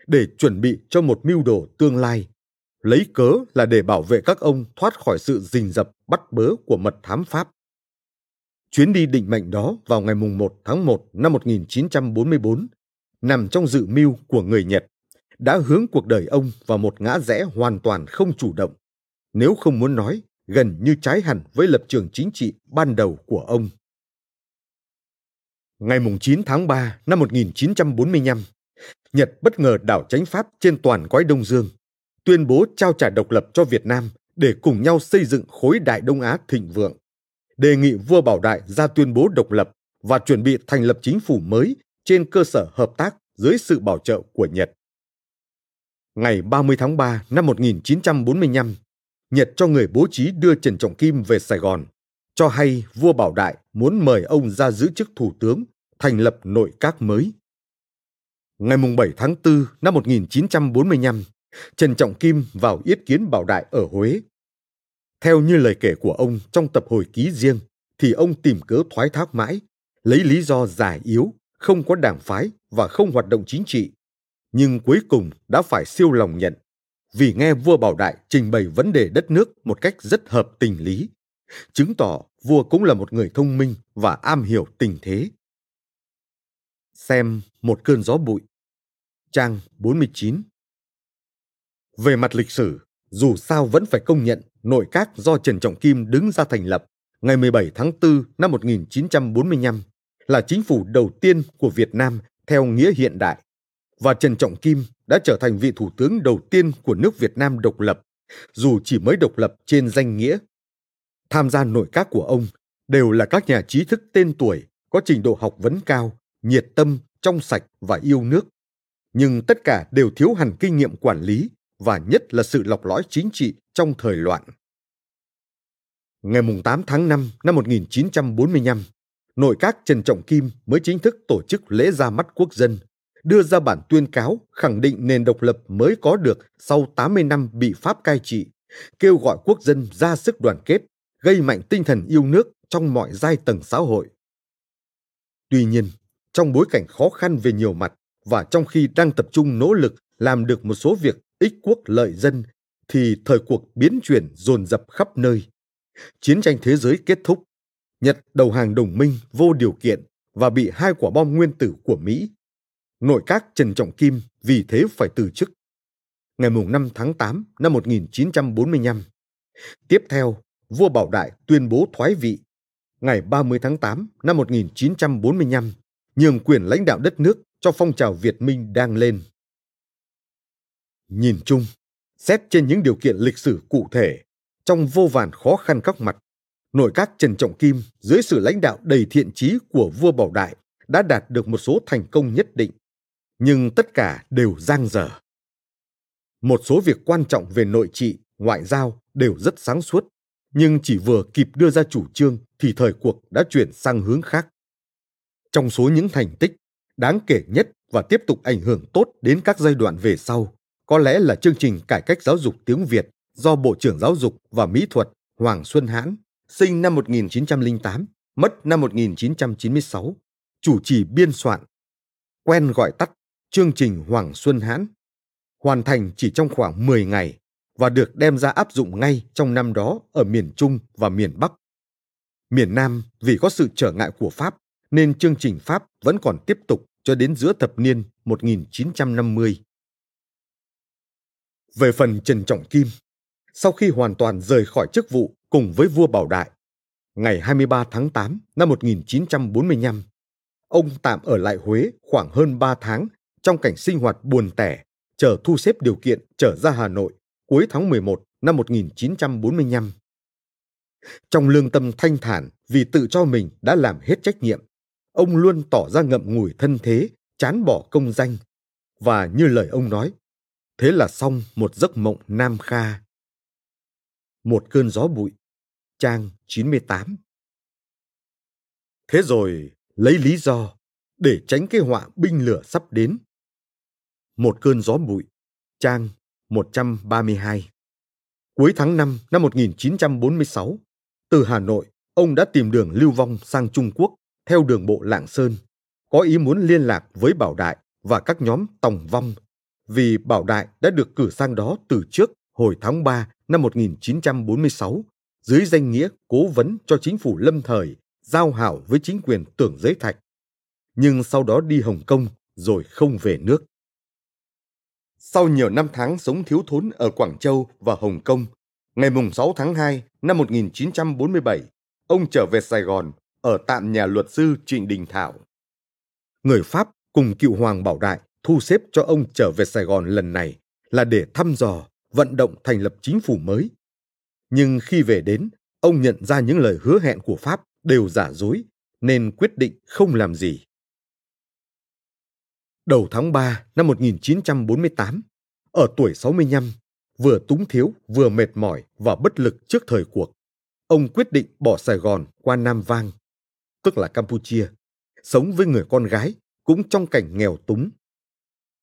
để chuẩn bị cho một mưu đồ tương lai, lấy cớ là để bảo vệ các ông thoát khỏi sự rình rập bắt bớ của mật thám Pháp. Chuyến đi định mệnh đó vào ngày 1 tháng 1 năm 1944, nằm trong dự mưu của người Nhật, đã hướng cuộc đời ông vào một ngã rẽ hoàn toàn không chủ động, nếu không muốn nói gần như trái hẳn với lập trường chính trị ban đầu của ông. Ngày 9 tháng 3 năm 1945, Nhật bất ngờ đảo chánh Pháp trên toàn quái Đông Dương, tuyên bố trao trả độc lập cho Việt Nam để cùng nhau xây dựng khối Đại Đông Á thịnh vượng. Đề nghị vua Bảo Đại ra tuyên bố độc lập và chuẩn bị thành lập chính phủ mới trên cơ sở hợp tác dưới sự bảo trợ của Nhật. Ngày 30 tháng 3 năm 1945, Nhật cho người bố trí đưa Trần Trọng Kim về Sài Gòn, cho hay vua Bảo Đại muốn mời ông ra giữ chức thủ tướng, thành lập nội các mới. Ngày 7 tháng 4 năm 1945, Trần Trọng Kim vào yết kiến Bảo Đại ở Huế. Theo như lời kể của ông trong tập hồi ký riêng, thì ông tìm cớ thoái thác mãi, lấy lý do già yếu, không có đảng phái và không hoạt động chính trị. Nhưng cuối cùng đã phải siêu lòng nhận, vì nghe vua Bảo Đại trình bày vấn đề đất nước một cách rất hợp tình lý, chứng tỏ vua cũng là một người thông minh và am hiểu tình thế. Xem một cơn gió bụi. Trang 49 Về mặt lịch sử, dù sao vẫn phải công nhận nội các do Trần Trọng Kim đứng ra thành lập ngày 17 tháng 4 năm 1945 là chính phủ đầu tiên của Việt Nam theo nghĩa hiện đại và Trần Trọng Kim đã trở thành vị thủ tướng đầu tiên của nước Việt Nam độc lập, dù chỉ mới độc lập trên danh nghĩa. Tham gia nội các của ông đều là các nhà trí thức tên tuổi có trình độ học vấn cao, nhiệt tâm, trong sạch và yêu nước. Nhưng tất cả đều thiếu hẳn kinh nghiệm quản lý và nhất là sự lọc lõi chính trị trong thời loạn. Ngày 8 tháng 5 năm 1945, nội các Trần Trọng Kim mới chính thức tổ chức lễ ra mắt quốc dân, đưa ra bản tuyên cáo khẳng định nền độc lập mới có được sau 80 năm bị Pháp cai trị, kêu gọi quốc dân ra sức đoàn kết, gây mạnh tinh thần yêu nước trong mọi giai tầng xã hội. Tuy nhiên, trong bối cảnh khó khăn về nhiều mặt và trong khi đang tập trung nỗ lực làm được một số việc ích quốc lợi dân thì thời cuộc biến chuyển dồn dập khắp nơi. Chiến tranh thế giới kết thúc, Nhật đầu hàng đồng minh vô điều kiện và bị hai quả bom nguyên tử của Mỹ. Nội các Trần Trọng Kim vì thế phải từ chức. Ngày 5 tháng 8 năm 1945. Tiếp theo, vua Bảo Đại tuyên bố thoái vị. Ngày 30 tháng 8 năm 1945, nhường quyền lãnh đạo đất nước cho phong trào Việt Minh đang lên. Nhìn chung, xét trên những điều kiện lịch sử cụ thể, trong vô vàn khó khăn các mặt, nội các Trần Trọng Kim dưới sự lãnh đạo đầy thiện trí của vua Bảo Đại đã đạt được một số thành công nhất định, nhưng tất cả đều giang dở. Một số việc quan trọng về nội trị, ngoại giao đều rất sáng suốt, nhưng chỉ vừa kịp đưa ra chủ trương thì thời cuộc đã chuyển sang hướng khác. Trong số những thành tích đáng kể nhất và tiếp tục ảnh hưởng tốt đến các giai đoạn về sau, có lẽ là chương trình cải cách giáo dục tiếng Việt do Bộ trưởng Giáo dục và Mỹ thuật Hoàng Xuân Hãn, sinh năm 1908, mất năm 1996, chủ trì biên soạn, quen gọi tắt chương trình Hoàng Xuân Hãn, hoàn thành chỉ trong khoảng 10 ngày và được đem ra áp dụng ngay trong năm đó ở miền Trung và miền Bắc. Miền Nam vì có sự trở ngại của Pháp nên chương trình Pháp vẫn còn tiếp tục cho đến giữa thập niên 1950. Về phần Trần Trọng Kim, sau khi hoàn toàn rời khỏi chức vụ cùng với vua Bảo Đại, ngày 23 tháng 8 năm 1945, ông tạm ở lại Huế khoảng hơn 3 tháng trong cảnh sinh hoạt buồn tẻ, chờ thu xếp điều kiện trở ra Hà Nội cuối tháng 11 năm 1945. Trong lương tâm thanh thản vì tự cho mình đã làm hết trách nhiệm, ông luôn tỏ ra ngậm ngùi thân thế, chán bỏ công danh. Và như lời ông nói, thế là xong một giấc mộng nam kha. Một cơn gió bụi, trang 98. Thế rồi, lấy lý do để tránh cái họa binh lửa sắp đến. Một cơn gió bụi, trang 132. Cuối tháng 5 năm 1946, từ Hà Nội, ông đã tìm đường lưu vong sang Trung Quốc theo đường bộ Lạng Sơn, có ý muốn liên lạc với Bảo Đại và các nhóm Tòng Vong, vì Bảo Đại đã được cử sang đó từ trước hồi tháng 3 năm 1946 dưới danh nghĩa cố vấn cho chính phủ lâm thời giao hảo với chính quyền tưởng giới thạch, nhưng sau đó đi Hồng Kông rồi không về nước. Sau nhiều năm tháng sống thiếu thốn ở Quảng Châu và Hồng Kông, ngày 6 tháng 2 năm 1947, ông trở về Sài Gòn ở tạm nhà luật sư Trịnh Đình Thảo. người Pháp cùng cựu hoàng Bảo Đại thu xếp cho ông trở về Sài Gòn lần này là để thăm dò, vận động thành lập chính phủ mới. Nhưng khi về đến, ông nhận ra những lời hứa hẹn của Pháp đều giả dối, nên quyết định không làm gì. Đầu tháng 3 năm 1948, ở tuổi 65, vừa túng thiếu, vừa mệt mỏi và bất lực trước thời cuộc, ông quyết định bỏ Sài Gòn qua Nam Vang, tức là Campuchia, sống với người con gái cũng trong cảnh nghèo túng.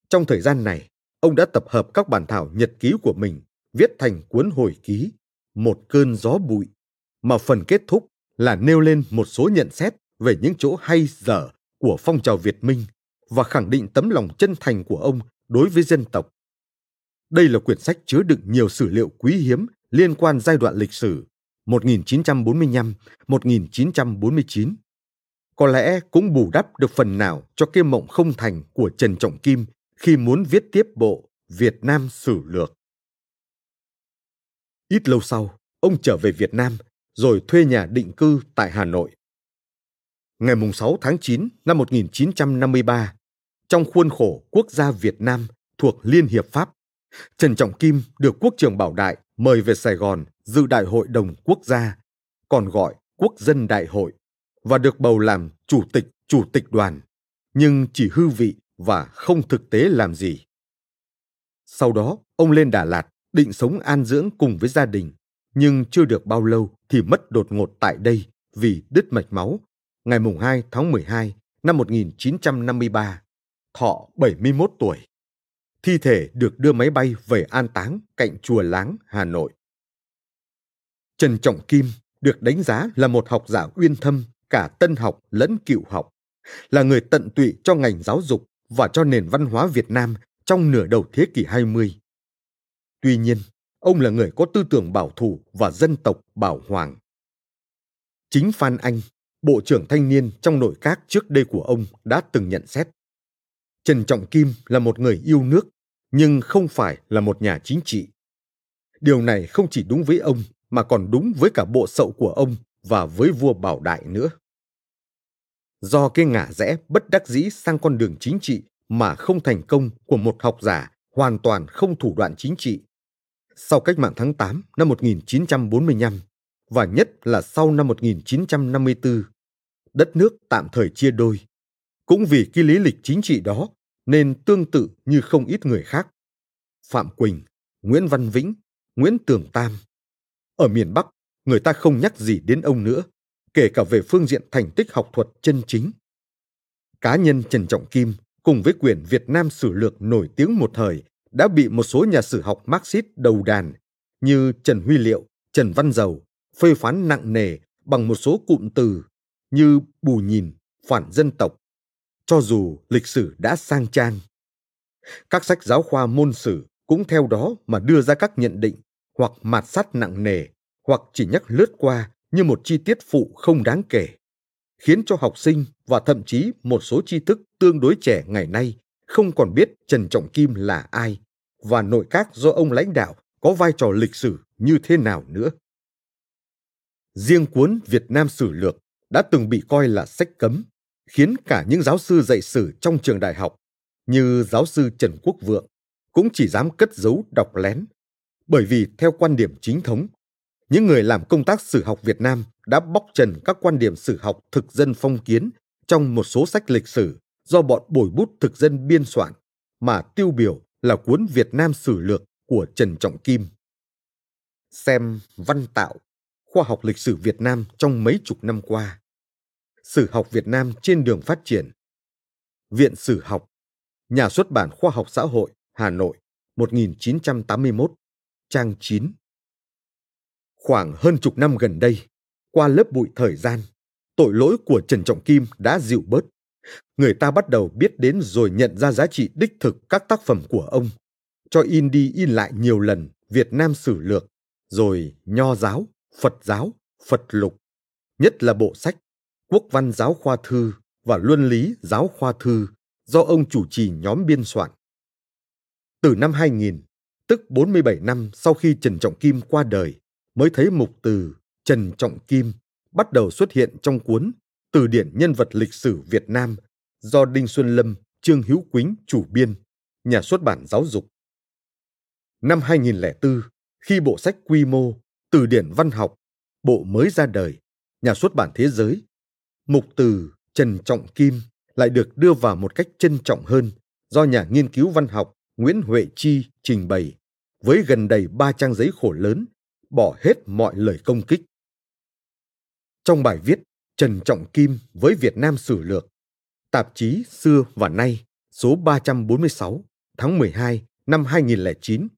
Trong thời gian này, ông đã tập hợp các bản thảo nhật ký của mình viết thành cuốn hồi ký Một cơn gió bụi, mà phần kết thúc là nêu lên một số nhận xét về những chỗ hay dở của phong trào Việt Minh và khẳng định tấm lòng chân thành của ông đối với dân tộc. Đây là quyển sách chứa đựng nhiều sử liệu quý hiếm liên quan giai đoạn lịch sử 1945-1949. Có lẽ cũng bù đắp được phần nào cho cái mộng không thành của Trần Trọng Kim khi muốn viết tiếp bộ Việt Nam Sử Lược. Ít lâu sau, ông trở về Việt Nam rồi thuê nhà định cư tại Hà Nội. Ngày 6 tháng 9 năm 1953, trong khuôn khổ quốc gia Việt Nam thuộc Liên Hiệp Pháp, Trần Trọng Kim được Quốc trưởng Bảo Đại mời về Sài Gòn dự Đại hội đồng quốc gia, còn gọi Quốc dân Đại hội, và được bầu làm Chủ tịch Chủ tịch đoàn, nhưng chỉ hư vị và không thực tế làm gì. Sau đó, ông lên Đà Lạt định sống an dưỡng cùng với gia đình, nhưng chưa được bao lâu thì mất đột ngột tại đây vì đứt mạch máu ngày 2 tháng 12 năm 1953, thọ 71 tuổi. Thi thể được đưa máy bay về an táng cạnh chùa Láng, Hà Nội. Trần Trọng Kim được đánh giá là một học giả uyên thâm cả tân học lẫn cựu học, là người tận tụy cho ngành giáo dục và cho nền văn hóa Việt Nam trong nửa đầu thế kỷ 20. Tuy nhiên, ông là người có tư tưởng bảo thủ và dân tộc bảo hoàng. Chính Phan Anh, Bộ trưởng Thanh niên trong nội các trước đây của ông đã từng nhận xét. Trần Trọng Kim là một người yêu nước, nhưng không phải là một nhà chính trị. Điều này không chỉ đúng với ông mà còn đúng với cả bộ sậu của ông và với vua Bảo Đại nữa. Do cái ngả rẽ bất đắc dĩ sang con đường chính trị mà không thành công của một học giả hoàn toàn không thủ đoạn chính trị. Sau cách mạng tháng 8 năm 1945 và nhất là sau năm 1954, đất nước tạm thời chia đôi. Cũng vì cái lý lịch chính trị đó nên tương tự như không ít người khác. Phạm Quỳnh, Nguyễn Văn Vĩnh, Nguyễn Tường Tam. Ở miền Bắc, người ta không nhắc gì đến ông nữa, kể cả về phương diện thành tích học thuật chân chính. Cá nhân Trần Trọng Kim cùng với quyển Việt Nam Sử Lược nổi tiếng một thời đã bị một số nhà sử học Marxist đầu đàn như Trần Huy Liệu, Trần Văn Dầu phê phán nặng nề bằng một số cụm từ như bù nhìn, phản dân tộc, cho dù lịch sử đã sang trang. Các sách giáo khoa môn sử cũng theo đó mà đưa ra các nhận định hoặc mạt sát nặng nề hoặc chỉ nhắc lướt qua như một chi tiết phụ không đáng kể, khiến cho học sinh và thậm chí một số tri thức tương đối trẻ ngày nay không còn biết Trần Trọng Kim là ai và nội các do ông lãnh đạo có vai trò lịch sử như thế nào nữa. Riêng cuốn Việt Nam Sử Lược đã từng bị coi là sách cấm, khiến cả những giáo sư dạy sử trong trường đại học như giáo sư Trần Quốc Vượng cũng chỉ dám cất giấu đọc lén. Bởi vì theo quan điểm chính thống, những người làm công tác sử học Việt Nam đã bóc trần các quan điểm sử học thực dân phong kiến trong một số sách lịch sử do bọn bồi bút thực dân biên soạn, mà tiêu biểu là cuốn Việt Nam Sử Lược của Trần Trọng Kim. Xem văn tạo, khoa học lịch sử Việt Nam trong mấy chục năm qua. Sử học Việt Nam trên đường phát triển. Viện Sử học, Nhà xuất bản Khoa học Xã hội, Hà Nội, 1981, trang 9. Khoảng hơn chục năm gần đây, qua lớp bụi thời gian, tội lỗi của Trần Trọng Kim đã dịu bớt. Người ta bắt đầu biết đến rồi nhận ra giá trị đích thực các tác phẩm của ông, cho in đi in lại nhiều lần Việt Nam sử lược, rồi nho giáo, Phật giáo, Phật lục, nhất là bộ sách Quốc văn giáo khoa thư và Luân lý giáo khoa thư do ông chủ trì nhóm biên soạn. Từ năm 2000, tức 47 năm sau khi Trần Trọng Kim qua đời, mới thấy mục từ Trần Trọng Kim bắt đầu xuất hiện trong cuốn Từ điển nhân vật lịch sử Việt Nam do Đinh Xuân Lâm, Trương Hữu Quýnh chủ biên, nhà xuất bản giáo dục. Năm 2004, khi bộ sách quy mô Từ điển văn học, bộ mới ra đời, nhà xuất bản thế giới, mục từ Trần Trọng Kim lại được đưa vào một cách trân trọng hơn do nhà nghiên cứu văn học Nguyễn Huệ Chi trình bày với gần đầy ba trang giấy khổ lớn, bỏ hết mọi lời công kích. Trong bài viết Trần Trọng Kim với Việt Nam Sử Lược, tạp chí Xưa và Nay số 346 tháng 12 năm 2009,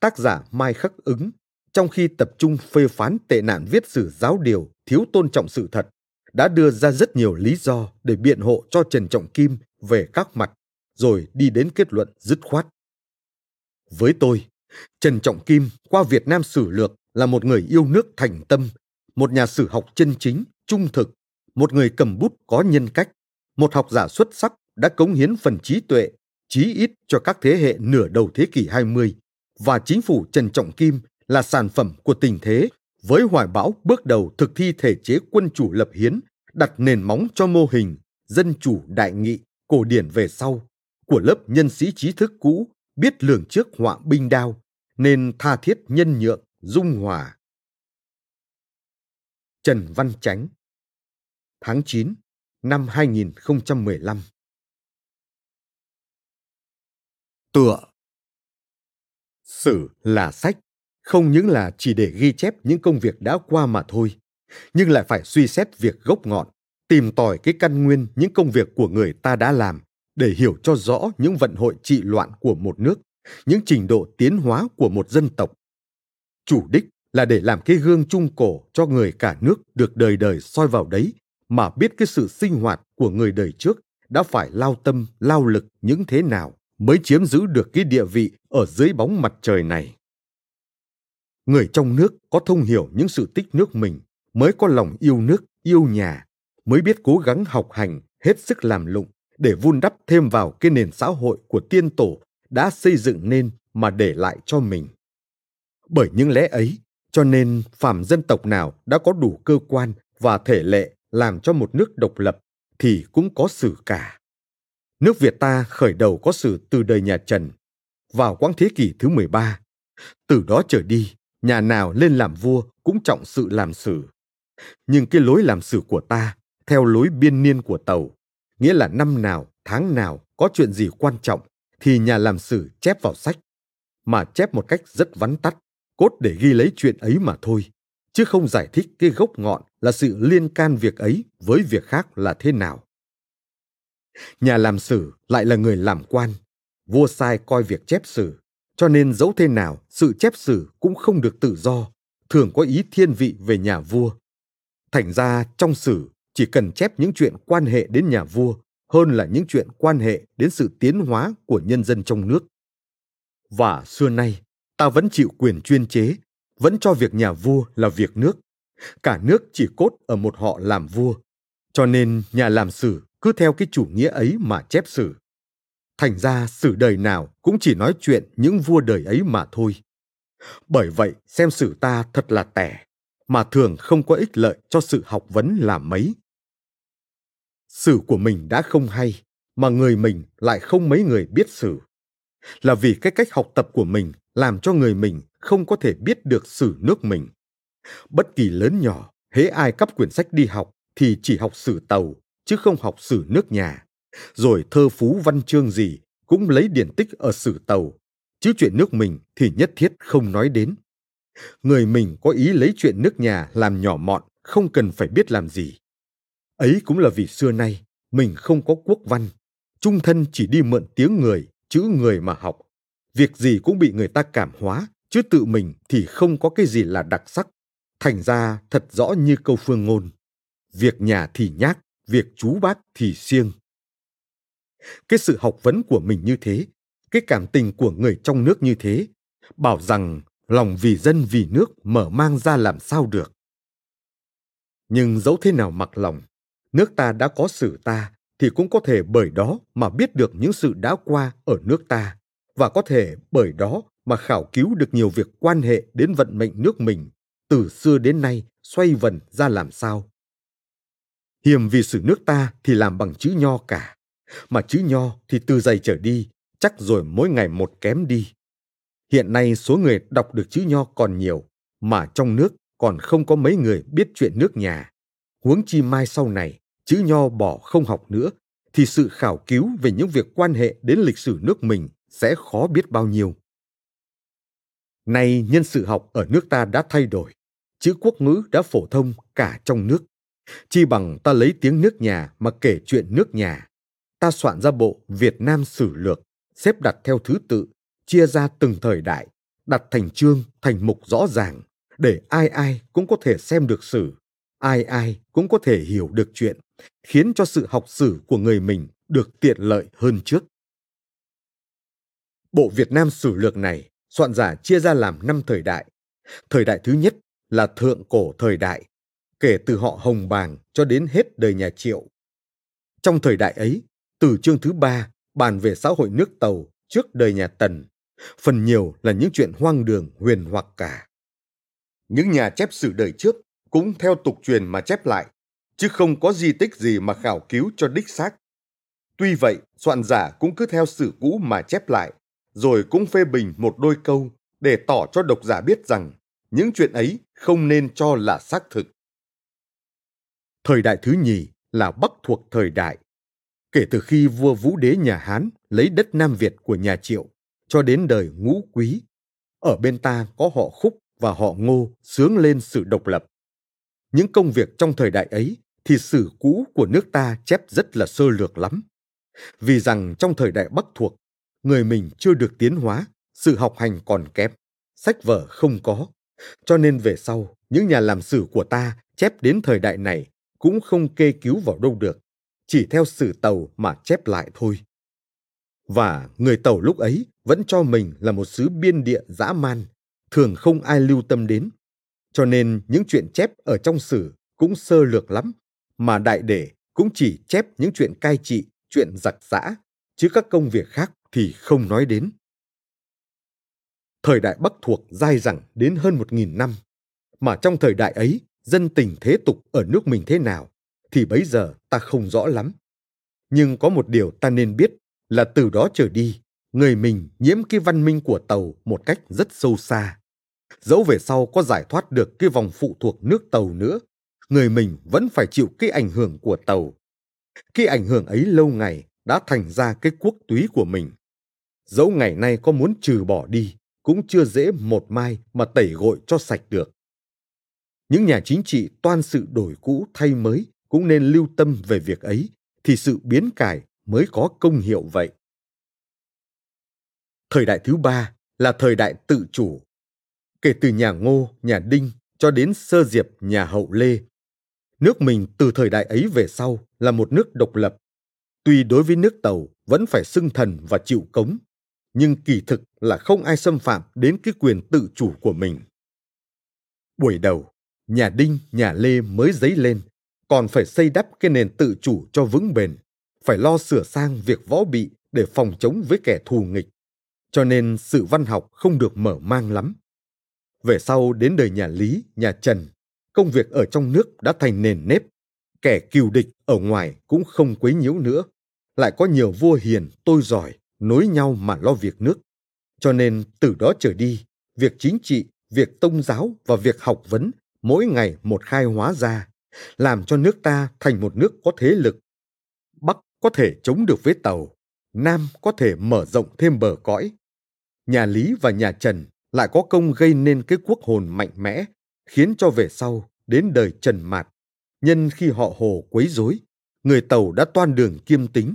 tác giả Mai Khắc Ứng trong khi tập trung phê phán tệ nạn viết sử giáo điều thiếu tôn trọng sự thật, đã đưa ra rất nhiều lý do để biện hộ cho Trần Trọng Kim về các mặt, rồi đi đến kết luận dứt khoát. Với tôi, Trần Trọng Kim qua Việt Nam sử lược là một người yêu nước thành tâm, một nhà sử học chân chính, trung thực, một người cầm bút có nhân cách, một học giả xuất sắc đã cống hiến phần trí tuệ, trí ít cho các thế hệ nửa đầu thế kỷ 20 và chính phủ Trần Trọng Kim là sản phẩm của tình thế với hoài bão bước đầu thực thi thể chế quân chủ lập hiến, đặt nền móng cho mô hình dân chủ đại nghị cổ điển về sau của lớp nhân sĩ trí thức cũ biết lường trước họa binh đao nên tha thiết nhân nhượng dung hòa. Trần Văn Chánh Tháng 9 năm 2015 Tựa. Sử là sách không những là chỉ để ghi chép những công việc đã qua mà thôi, nhưng lại phải suy xét việc gốc ngọn, tìm tòi cái căn nguyên những công việc của người ta đã làm để hiểu cho rõ những vận hội trị loạn của một nước, những trình độ tiến hóa của một dân tộc. Chủ đích là để làm cái gương trung cổ cho người cả nước được đời đời soi vào đấy mà biết cái sự sinh hoạt của người đời trước đã phải lao tâm, lao lực những thế nào mới chiếm giữ được cái địa vị ở dưới bóng mặt trời này người trong nước có thông hiểu những sự tích nước mình mới có lòng yêu nước yêu nhà mới biết cố gắng học hành hết sức làm lụng để vun đắp thêm vào cái nền xã hội của tiên tổ đã xây dựng nên mà để lại cho mình bởi những lẽ ấy cho nên phàm dân tộc nào đã có đủ cơ quan và thể lệ làm cho một nước độc lập thì cũng có sử cả nước Việt ta khởi đầu có sử từ đời nhà Trần vào quãng thế kỷ thứ 13. Từ đó trở đi, nhà nào lên làm vua cũng trọng sự làm sử. Nhưng cái lối làm sử của ta, theo lối biên niên của tàu, nghĩa là năm nào, tháng nào có chuyện gì quan trọng thì nhà làm sử chép vào sách, mà chép một cách rất vắn tắt, cốt để ghi lấy chuyện ấy mà thôi, chứ không giải thích cái gốc ngọn là sự liên can việc ấy với việc khác là thế nào. Nhà làm sử lại là người làm quan, vua sai coi việc chép sử cho nên dẫu thế nào, sự chép sử cũng không được tự do, thường có ý thiên vị về nhà vua. Thành ra trong sử chỉ cần chép những chuyện quan hệ đến nhà vua hơn là những chuyện quan hệ đến sự tiến hóa của nhân dân trong nước. Và xưa nay, ta vẫn chịu quyền chuyên chế, vẫn cho việc nhà vua là việc nước. Cả nước chỉ cốt ở một họ làm vua. Cho nên nhà làm sử cứ theo cái chủ nghĩa ấy mà chép sử. Thành ra sử đời nào cũng chỉ nói chuyện những vua đời ấy mà thôi. Bởi vậy xem sử ta thật là tẻ, mà thường không có ích lợi cho sự học vấn là mấy. Sử của mình đã không hay, mà người mình lại không mấy người biết sử. Là vì cái cách học tập của mình làm cho người mình không có thể biết được sử nước mình. Bất kỳ lớn nhỏ, hễ ai cấp quyển sách đi học thì chỉ học sử tàu, chứ không học sử nước nhà rồi thơ phú văn chương gì cũng lấy điển tích ở sử tàu, chứ chuyện nước mình thì nhất thiết không nói đến. Người mình có ý lấy chuyện nước nhà làm nhỏ mọn, không cần phải biết làm gì. Ấy cũng là vì xưa nay mình không có quốc văn, trung thân chỉ đi mượn tiếng người, chữ người mà học. Việc gì cũng bị người ta cảm hóa, chứ tự mình thì không có cái gì là đặc sắc. Thành ra thật rõ như câu phương ngôn. Việc nhà thì nhác, việc chú bác thì siêng cái sự học vấn của mình như thế, cái cảm tình của người trong nước như thế, bảo rằng lòng vì dân vì nước mở mang ra làm sao được. Nhưng dẫu thế nào mặc lòng, nước ta đã có sử ta thì cũng có thể bởi đó mà biết được những sự đã qua ở nước ta và có thể bởi đó mà khảo cứu được nhiều việc quan hệ đến vận mệnh nước mình từ xưa đến nay xoay vần ra làm sao. Hiềm vì sử nước ta thì làm bằng chữ nho cả mà chữ nho thì từ dày trở đi, chắc rồi mỗi ngày một kém đi. Hiện nay số người đọc được chữ nho còn nhiều, mà trong nước còn không có mấy người biết chuyện nước nhà. Huống chi mai sau này, chữ nho bỏ không học nữa, thì sự khảo cứu về những việc quan hệ đến lịch sử nước mình sẽ khó biết bao nhiêu. Nay nhân sự học ở nước ta đã thay đổi, chữ quốc ngữ đã phổ thông cả trong nước. Chi bằng ta lấy tiếng nước nhà mà kể chuyện nước nhà. Ta soạn ra bộ Việt Nam Sử Lược, xếp đặt theo thứ tự, chia ra từng thời đại, đặt thành chương, thành mục rõ ràng, để ai ai cũng có thể xem được sử, ai ai cũng có thể hiểu được chuyện, khiến cho sự học sử của người mình được tiện lợi hơn trước. Bộ Việt Nam Sử Lược này soạn giả chia ra làm năm thời đại. Thời đại thứ nhất là thượng cổ thời đại, kể từ họ Hồng Bàng cho đến hết đời nhà Triệu. Trong thời đại ấy, từ chương thứ ba bàn về xã hội nước Tàu trước đời nhà Tần, phần nhiều là những chuyện hoang đường huyền hoặc cả. Những nhà chép sử đời trước cũng theo tục truyền mà chép lại, chứ không có di tích gì mà khảo cứu cho đích xác. Tuy vậy, soạn giả cũng cứ theo sử cũ mà chép lại, rồi cũng phê bình một đôi câu để tỏ cho độc giả biết rằng những chuyện ấy không nên cho là xác thực. Thời đại thứ nhì là Bắc thuộc thời đại. Kể từ khi vua Vũ Đế nhà Hán lấy đất Nam Việt của nhà Triệu cho đến đời Ngũ Quý, ở bên ta có họ Khúc và họ Ngô sướng lên sự độc lập. Những công việc trong thời đại ấy thì sử cũ của nước ta chép rất là sơ lược lắm. Vì rằng trong thời đại Bắc thuộc, người mình chưa được tiến hóa, sự học hành còn kém, sách vở không có. Cho nên về sau, những nhà làm sử của ta chép đến thời đại này cũng không kê cứu vào đâu được, chỉ theo sử tàu mà chép lại thôi. Và người tàu lúc ấy vẫn cho mình là một sứ biên địa dã man, thường không ai lưu tâm đến. Cho nên những chuyện chép ở trong sử cũng sơ lược lắm, mà đại để cũng chỉ chép những chuyện cai trị, chuyện giặc giã, chứ các công việc khác thì không nói đến. Thời đại Bắc thuộc dai dẳng đến hơn một nghìn năm, mà trong thời đại ấy dân tình thế tục ở nước mình thế nào thì bấy giờ ta không rõ lắm. Nhưng có một điều ta nên biết là từ đó trở đi, người mình nhiễm cái văn minh của tàu một cách rất sâu xa. Dẫu về sau có giải thoát được cái vòng phụ thuộc nước tàu nữa, người mình vẫn phải chịu cái ảnh hưởng của tàu. Cái ảnh hưởng ấy lâu ngày đã thành ra cái quốc túy của mình. Dẫu ngày nay có muốn trừ bỏ đi, cũng chưa dễ một mai mà tẩy gội cho sạch được. Những nhà chính trị toan sự đổi cũ thay mới cũng nên lưu tâm về việc ấy, thì sự biến cải mới có công hiệu vậy. Thời đại thứ ba là thời đại tự chủ. Kể từ nhà Ngô, nhà Đinh cho đến sơ diệp nhà Hậu Lê. Nước mình từ thời đại ấy về sau là một nước độc lập. Tuy đối với nước Tàu vẫn phải xưng thần và chịu cống, nhưng kỳ thực là không ai xâm phạm đến cái quyền tự chủ của mình. Buổi đầu, nhà Đinh, nhà Lê mới dấy lên, còn phải xây đắp cái nền tự chủ cho vững bền, phải lo sửa sang việc võ bị để phòng chống với kẻ thù nghịch. Cho nên sự văn học không được mở mang lắm. Về sau đến đời nhà Lý, nhà Trần, công việc ở trong nước đã thành nền nếp. Kẻ kiều địch ở ngoài cũng không quấy nhiễu nữa. Lại có nhiều vua hiền, tôi giỏi, nối nhau mà lo việc nước. Cho nên từ đó trở đi, việc chính trị, việc tôn giáo và việc học vấn mỗi ngày một khai hóa ra, làm cho nước ta thành một nước có thế lực. Bắc có thể chống được với Tàu, Nam có thể mở rộng thêm bờ cõi. Nhà Lý và nhà Trần lại có công gây nên cái quốc hồn mạnh mẽ, khiến cho về sau, đến đời Trần Mạt, nhân khi họ Hồ quấy rối, người Tàu đã toan đường kiêm tính.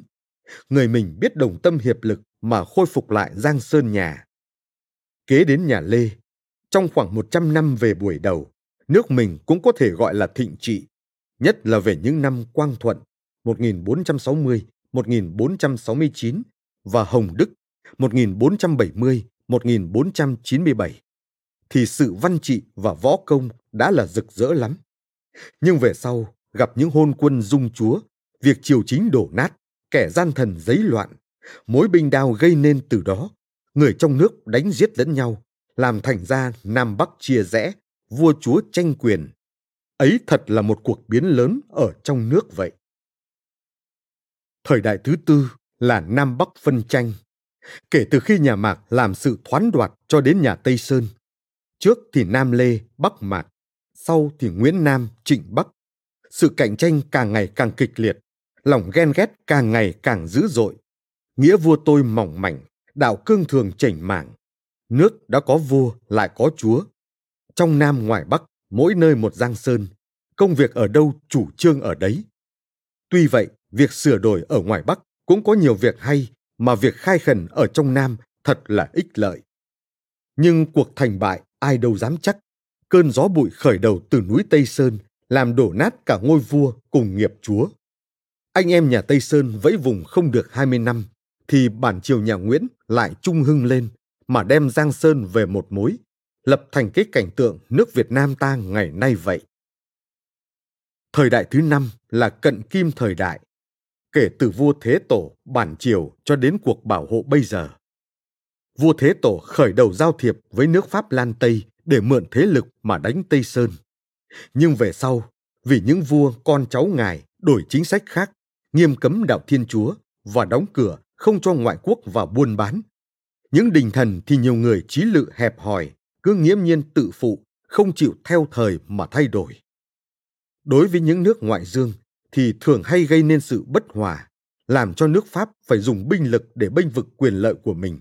Người mình biết đồng tâm hiệp lực mà khôi phục lại Giang Sơn nhà. Kế đến nhà Lê, trong khoảng 100 năm về buổi đầu, nước mình cũng có thể gọi là thịnh trị, nhất là về những năm Quang Thuận 1460, 1469 và Hồng Đức 1470, 1497 thì sự văn trị và võ công đã là rực rỡ lắm. Nhưng về sau gặp những hôn quân dung chúa, việc triều chính đổ nát, kẻ gian thần giấy loạn, mối binh đao gây nên từ đó, người trong nước đánh giết lẫn nhau, làm thành ra Nam Bắc chia rẽ, vua chúa tranh quyền. Ấy thật là một cuộc biến lớn ở trong nước vậy. Thời đại thứ tư là Nam Bắc phân tranh. Kể từ khi nhà Mạc làm sự thoán đoạt cho đến nhà Tây Sơn, trước thì Nam Lê, Bắc Mạc, sau thì Nguyễn Nam, Trịnh Bắc. Sự cạnh tranh càng ngày càng kịch liệt, lòng ghen ghét càng ngày càng dữ dội. Nghĩa vua tôi mỏng mảnh, đạo cương thường chảnh mảng. Nước đã có vua lại có chúa. Trong Nam ngoài Bắc, mỗi nơi một giang sơn, công việc ở đâu chủ trương ở đấy. Tuy vậy, việc sửa đổi ở ngoài Bắc cũng có nhiều việc hay mà việc khai khẩn ở trong Nam thật là ích lợi. Nhưng cuộc thành bại ai đâu dám chắc. Cơn gió bụi khởi đầu từ núi Tây Sơn làm đổ nát cả ngôi vua cùng nghiệp chúa. Anh em nhà Tây Sơn vẫy vùng không được 20 năm, thì bản triều nhà Nguyễn lại trung hưng lên mà đem Giang Sơn về một mối, lập thành cái cảnh tượng nước Việt Nam ta ngày nay vậy. Thời đại thứ năm là cận kim thời đại, kể từ vua Thế Tổ bản triều cho đến cuộc bảo hộ bây giờ. Vua Thế Tổ khởi đầu giao thiệp với nước Pháp Lan Tây để mượn thế lực mà đánh Tây Sơn. Nhưng về sau, vì những vua con cháu ngài đổi chính sách khác, nghiêm cấm đạo Thiên Chúa và đóng cửa không cho ngoại quốc vào buôn bán. Những đình thần thì nhiều người trí lự hẹp hòi, cứ nghiễm nhiên tự phụ, không chịu theo thời mà thay đổi. Đối với những nước ngoại dương thì thường hay gây nên sự bất hòa, làm cho nước Pháp phải dùng binh lực để bênh vực quyền lợi của mình.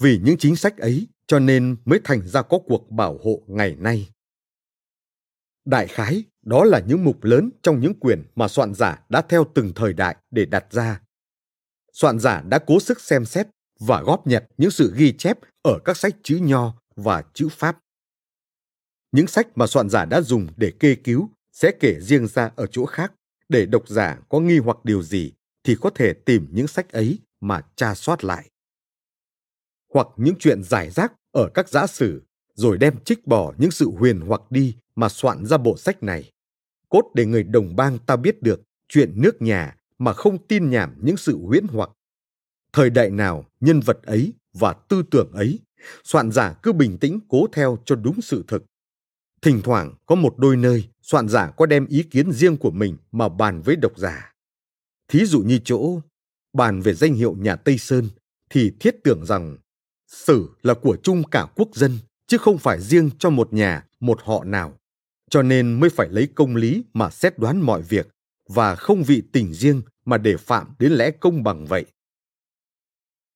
Vì những chính sách ấy cho nên mới thành ra có cuộc bảo hộ ngày nay. Đại khái, đó là những mục lớn trong những quyền mà soạn giả đã theo từng thời đại để đặt ra. Soạn giả đã cố sức xem xét và góp nhặt những sự ghi chép ở các sách chữ nho và chữ Pháp. Những sách mà soạn giả đã dùng để kê cứu sẽ kể riêng ra ở chỗ khác để độc giả có nghi hoặc điều gì thì có thể tìm những sách ấy mà tra soát lại. Hoặc những chuyện giải rác ở các giã sử rồi đem trích bỏ những sự huyền hoặc đi mà soạn ra bộ sách này. Cốt để người đồng bang ta biết được chuyện nước nhà mà không tin nhảm những sự huyễn hoặc. Thời đại nào, nhân vật ấy và tư tưởng ấy, soạn giả cứ bình tĩnh cố theo cho đúng sự thực. Thỉnh thoảng có một đôi nơi soạn giả có đem ý kiến riêng của mình mà bàn với độc giả. Thí dụ như chỗ bàn về danh hiệu nhà Tây Sơn thì thiết tưởng rằng sử là của chung cả quốc dân chứ không phải riêng cho một nhà, một họ nào. Cho nên mới phải lấy công lý mà xét đoán mọi việc và không vị tình riêng mà để phạm đến lẽ công bằng vậy.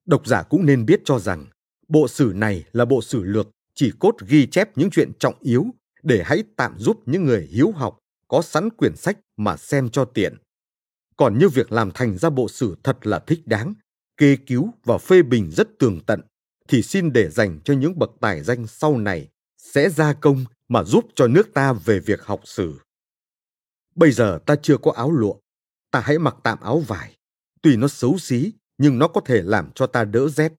Độc giả cũng nên biết cho rằng bộ sử này là bộ sử lược chỉ cốt ghi chép những chuyện trọng yếu để hãy tạm giúp những người hiếu học có sẵn quyển sách mà xem cho tiện. Còn như việc làm thành ra bộ sử thật là thích đáng, kê cứu và phê bình rất tường tận, thì xin để dành cho những bậc tài danh sau này sẽ gia công mà giúp cho nước ta về việc học sử. Bây giờ ta chưa có áo lụa, ta hãy mặc tạm áo vải. Tuy nó xấu xí, nhưng nó có thể làm cho ta đỡ rét.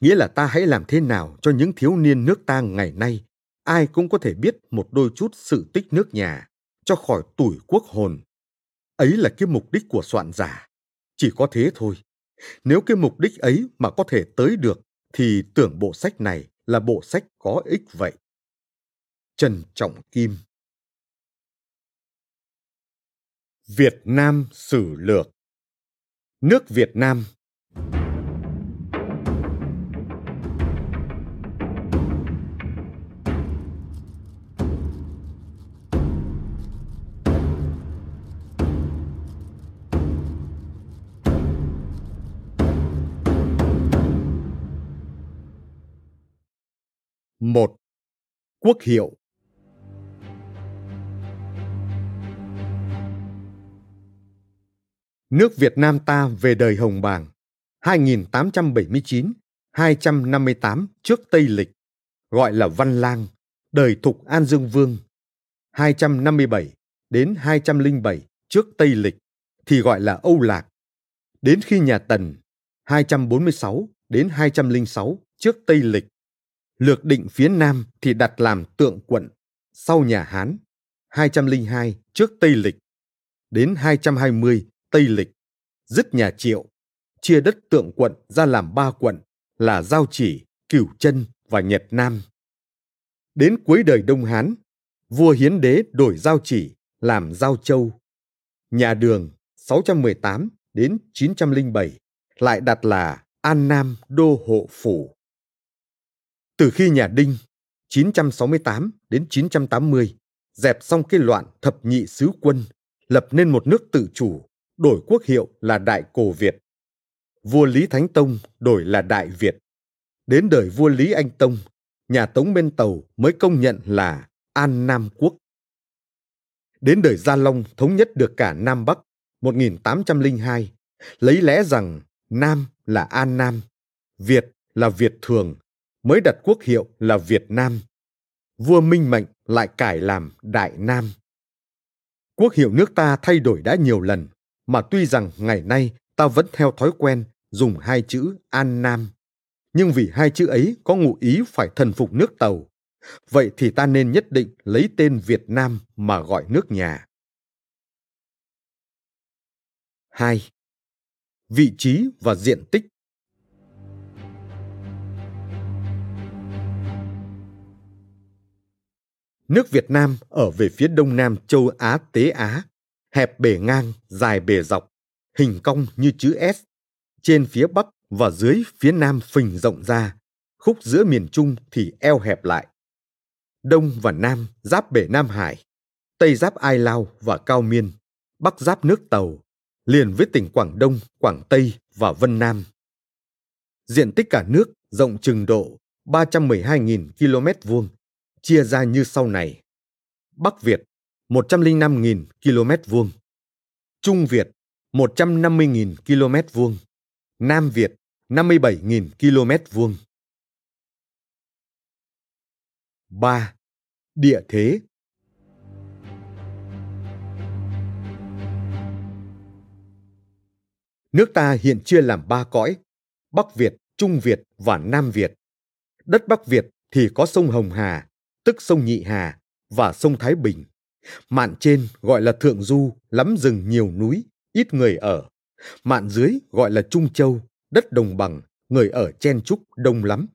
Nghĩa là ta hãy làm thế nào cho những thiếu niên nước ta ngày nay, ai cũng có thể biết một đôi chút sự tích nước nhà, cho khỏi tuổi quốc hồn. Ấy là cái mục đích của soạn giả. Chỉ có thế thôi. Nếu cái mục đích ấy mà có thể tới được, thì tưởng bộ sách này là bộ sách có ích vậy. Trần Trọng Kim Việt Nam Sử Lược Nước Việt Nam một Quốc hiệu Nước Việt Nam ta về đời Hồng Bàng 2879-258 trước Tây Lịch, gọi là Văn Lang, đời Thục An Dương Vương 257 đến 207 trước Tây Lịch thì gọi là Âu Lạc. Đến khi nhà Tần 246 đến 206 trước Tây Lịch, lược định phía Nam thì đặt làm tượng quận sau nhà Hán 202 trước Tây Lịch đến 220 Tây Lịch, dứt nhà Triệu, chia đất tượng quận ra làm ba quận là Giao Chỉ, Cửu Chân và Nhật Nam. Đến cuối đời Đông Hán, vua Hiến Đế đổi Giao Chỉ làm Giao Châu. Nhà Đường 618 đến 907 lại đặt là An Nam Đô Hộ Phủ. Từ khi nhà Đinh 968 đến 980 dẹp xong cái loạn thập nhị sứ quân, lập nên một nước tự chủ, đổi quốc hiệu là Đại Cổ Việt. Vua Lý Thánh Tông đổi là Đại Việt. Đến đời vua Lý Anh Tông, nhà Tống bên Tàu mới công nhận là An Nam Quốc. Đến đời Gia Long thống nhất được cả Nam Bắc 1802, lấy lẽ rằng Nam là An Nam, Việt là Việt Thường, mới đặt quốc hiệu là Việt Nam. Vua Minh Mệnh lại cải làm Đại Nam. Quốc hiệu nước ta thay đổi đã nhiều lần, mà tuy rằng ngày nay ta vẫn theo thói quen dùng hai chữ An Nam, nhưng vì hai chữ ấy có ngụ ý phải thần phục nước Tàu, vậy thì ta nên nhất định lấy tên Việt Nam mà gọi nước nhà. 2. Vị trí và diện tích Nước Việt Nam ở về phía đông nam châu Á Tế Á, hẹp bề ngang, dài bề dọc, hình cong như chữ S. Trên phía bắc và dưới phía nam phình rộng ra, khúc giữa miền Trung thì eo hẹp lại. Đông và Nam giáp bể Nam Hải, Tây giáp Ai Lao và Cao Miên, Bắc giáp nước Tàu, liền với tỉnh Quảng Đông, Quảng Tây và Vân Nam. Diện tích cả nước rộng chừng độ 312.000 km vuông, chia ra như sau này. Bắc Việt 105.000 km vuông, Trung Việt 150.000 km vuông, Nam Việt 57.000 km vuông. 3. Địa thế Nước ta hiện chia làm ba cõi, Bắc Việt, Trung Việt và Nam Việt. Đất Bắc Việt thì có sông Hồng Hà, tức sông Nhị Hà, và sông Thái Bình. Mạn trên gọi là Thượng Du, lắm rừng nhiều núi, ít người ở. Mạn dưới gọi là Trung Châu, đất đồng bằng, người ở chen trúc đông lắm.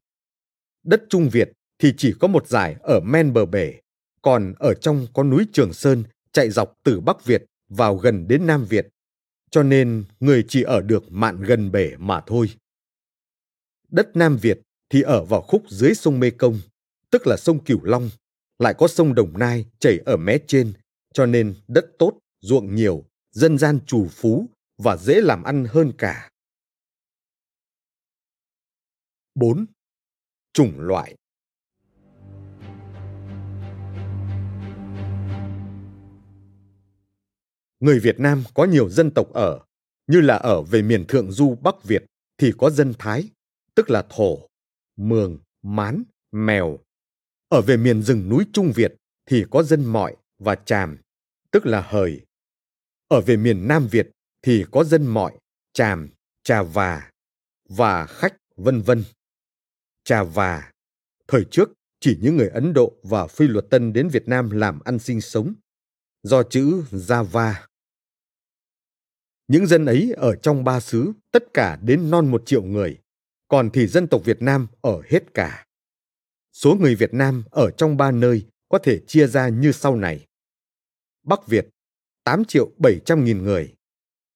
Đất Trung Việt thì chỉ có một dải ở men bờ bể, còn ở trong có núi Trường Sơn chạy dọc từ Bắc Việt vào gần đến Nam Việt, cho nên người chỉ ở được mạn gần bể mà thôi. Đất Nam Việt thì ở vào khúc dưới sông Mê Công, tức là sông Cửu Long, lại có sông Đồng Nai chảy ở mé trên, cho nên đất tốt, ruộng nhiều, dân gian trù phú và dễ làm ăn hơn cả. 4. Chủng loại Người Việt Nam có nhiều dân tộc ở, như là ở về miền thượng du Bắc Việt thì có dân Thái, tức là Thổ, Mường, Mán, Mèo. Ở về miền rừng núi Trung Việt thì có dân Mọi và Tràm, tức là Hời. Ở về miền Nam Việt thì có dân Mọi, Tràm, Trà Và và Khách, vân vân. Trà Và, thời trước chỉ những người Ấn Độ và Phi luật Tân đến Việt Nam làm ăn sinh sống. Do chữ Java những dân ấy ở trong ba xứ tất cả đến non một triệu người, còn thì dân tộc Việt Nam ở hết cả. Số người Việt Nam ở trong ba nơi có thể chia ra như sau này. Bắc Việt 8 triệu 700 nghìn người,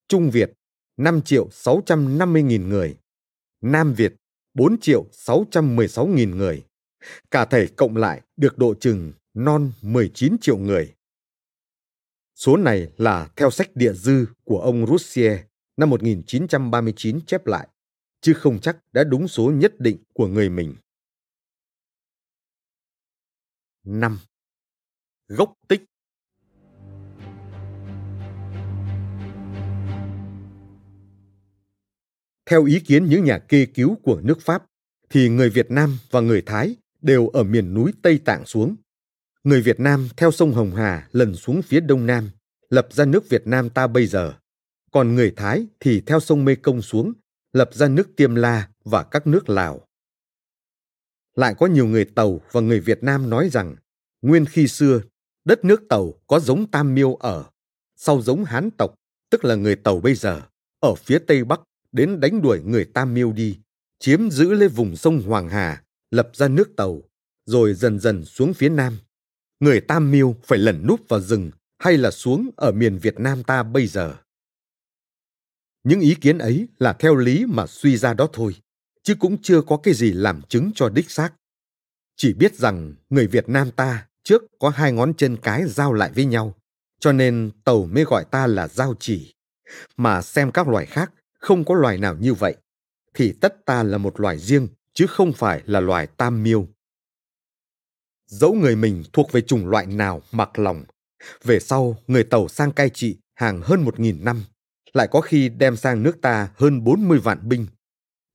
Trung Việt 5 triệu 650 nghìn người, Nam Việt 4 triệu 616 nghìn người. Cả thể cộng lại được độ chừng non 19 triệu người. Số này là theo sách địa dư của ông Roussier năm 1939 chép lại, chứ không chắc đã đúng số nhất định của người mình. 5. Gốc tích Theo ý kiến những nhà kê cứu của nước Pháp, thì người Việt Nam và người Thái đều ở miền núi Tây Tạng xuống người Việt Nam theo sông Hồng Hà lần xuống phía đông nam, lập ra nước Việt Nam ta bây giờ. Còn người Thái thì theo sông Mê Công xuống, lập ra nước Tiêm La và các nước Lào. Lại có nhiều người Tàu và người Việt Nam nói rằng, nguyên khi xưa, đất nước Tàu có giống Tam Miêu ở, sau giống Hán tộc, tức là người Tàu bây giờ, ở phía Tây Bắc đến đánh đuổi người Tam Miêu đi, chiếm giữ lấy vùng sông Hoàng Hà, lập ra nước Tàu, rồi dần dần xuống phía Nam người Tam Miêu phải lẩn núp vào rừng hay là xuống ở miền Việt Nam ta bây giờ. Những ý kiến ấy là theo lý mà suy ra đó thôi, chứ cũng chưa có cái gì làm chứng cho đích xác. Chỉ biết rằng người Việt Nam ta trước có hai ngón chân cái giao lại với nhau, cho nên tàu mới gọi ta là giao chỉ. Mà xem các loài khác không có loài nào như vậy, thì tất ta là một loài riêng chứ không phải là loài tam miêu. Dẫu người mình thuộc về chủng loại nào mặc lòng, về sau người tàu sang cai trị hàng hơn một nghìn năm, lại có khi đem sang nước ta hơn 40 vạn binh.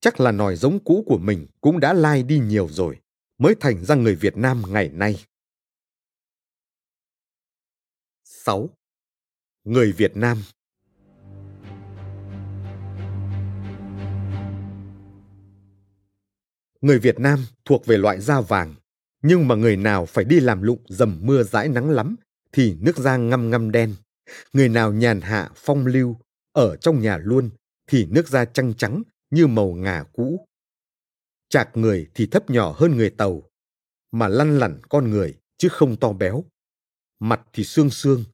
Chắc là nòi giống cũ của mình cũng đã lai đi nhiều rồi, mới thành ra người Việt Nam ngày nay. 6. Người Việt Nam Người Việt Nam thuộc về loại da vàng, nhưng mà người nào phải đi làm lụng dầm mưa dãi nắng lắm thì nước da ngăm ngăm đen. Người nào nhàn hạ phong lưu, ở trong nhà luôn thì nước da trắng trắng như màu ngà cũ. Chạc người thì thấp nhỏ hơn người tàu, mà lăn lẳn con người chứ không to béo. Mặt thì xương xương,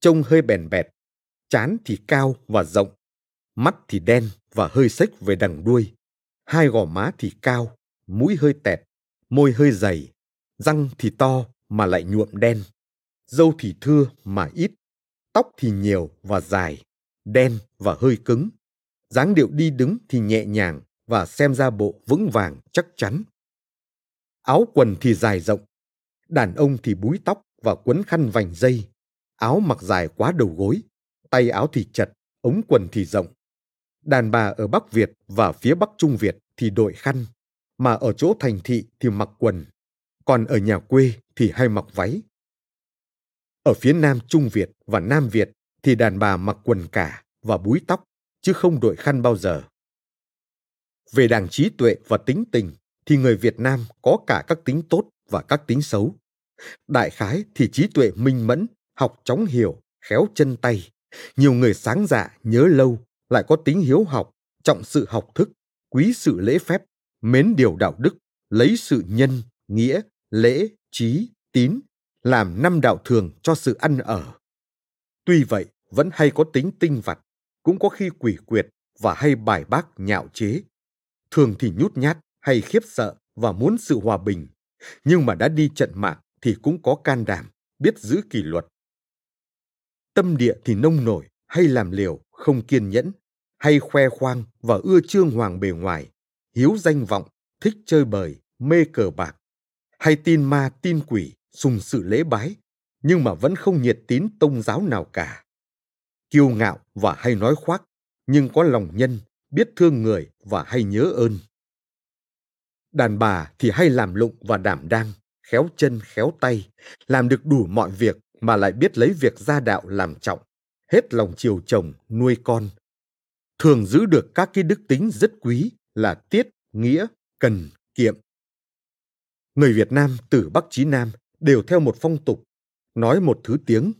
trông hơi bèn bẹt, chán thì cao và rộng, mắt thì đen và hơi xếch về đằng đuôi, hai gò má thì cao, mũi hơi tẹt, môi hơi dày, răng thì to mà lại nhuộm đen, râu thì thưa mà ít, tóc thì nhiều và dài, đen và hơi cứng dáng điệu đi đứng thì nhẹ nhàng và xem ra bộ vững vàng chắc chắn. Áo quần thì dài rộng, đàn ông thì búi tóc và quấn khăn vành dây, áo mặc dài quá đầu gối, tay áo thì chật, ống quần thì rộng. Đàn bà ở Bắc Việt và phía Bắc Trung Việt thì đội khăn, mà ở chỗ thành thị thì mặc quần, còn ở nhà quê thì hay mặc váy. Ở phía Nam Trung Việt và Nam Việt thì đàn bà mặc quần cả và búi tóc, chứ không đội khăn bao giờ. Về đảng trí tuệ và tính tình thì người Việt Nam có cả các tính tốt và các tính xấu. Đại khái thì trí tuệ minh mẫn, học chóng hiểu, khéo chân tay. Nhiều người sáng dạ, nhớ lâu, lại có tính hiếu học, trọng sự học thức, quý sự lễ phép, mến điều đạo đức, lấy sự nhân, nghĩa, lễ, trí, tín, làm năm đạo thường cho sự ăn ở. Tuy vậy, vẫn hay có tính tinh vặt, cũng có khi quỷ quyệt và hay bài bác nhạo chế. Thường thì nhút nhát hay khiếp sợ và muốn sự hòa bình, nhưng mà đã đi trận mạng thì cũng có can đảm, biết giữ kỷ luật. Tâm địa thì nông nổi hay làm liều, không kiên nhẫn, hay khoe khoang và ưa trương hoàng bề ngoài, hiếu danh vọng, thích chơi bời, mê cờ bạc, hay tin ma tin quỷ, sùng sự lễ bái, nhưng mà vẫn không nhiệt tín tôn giáo nào cả. Kiêu ngạo và hay nói khoác, nhưng có lòng nhân, biết thương người và hay nhớ ơn. Đàn bà thì hay làm lụng và đảm đang, khéo chân khéo tay, làm được đủ mọi việc mà lại biết lấy việc gia đạo làm trọng, hết lòng chiều chồng, nuôi con. Thường giữ được các cái đức tính rất quý là tiết, nghĩa, cần, kiệm. Người Việt Nam từ Bắc chí Nam đều theo một phong tục, nói một thứ tiếng.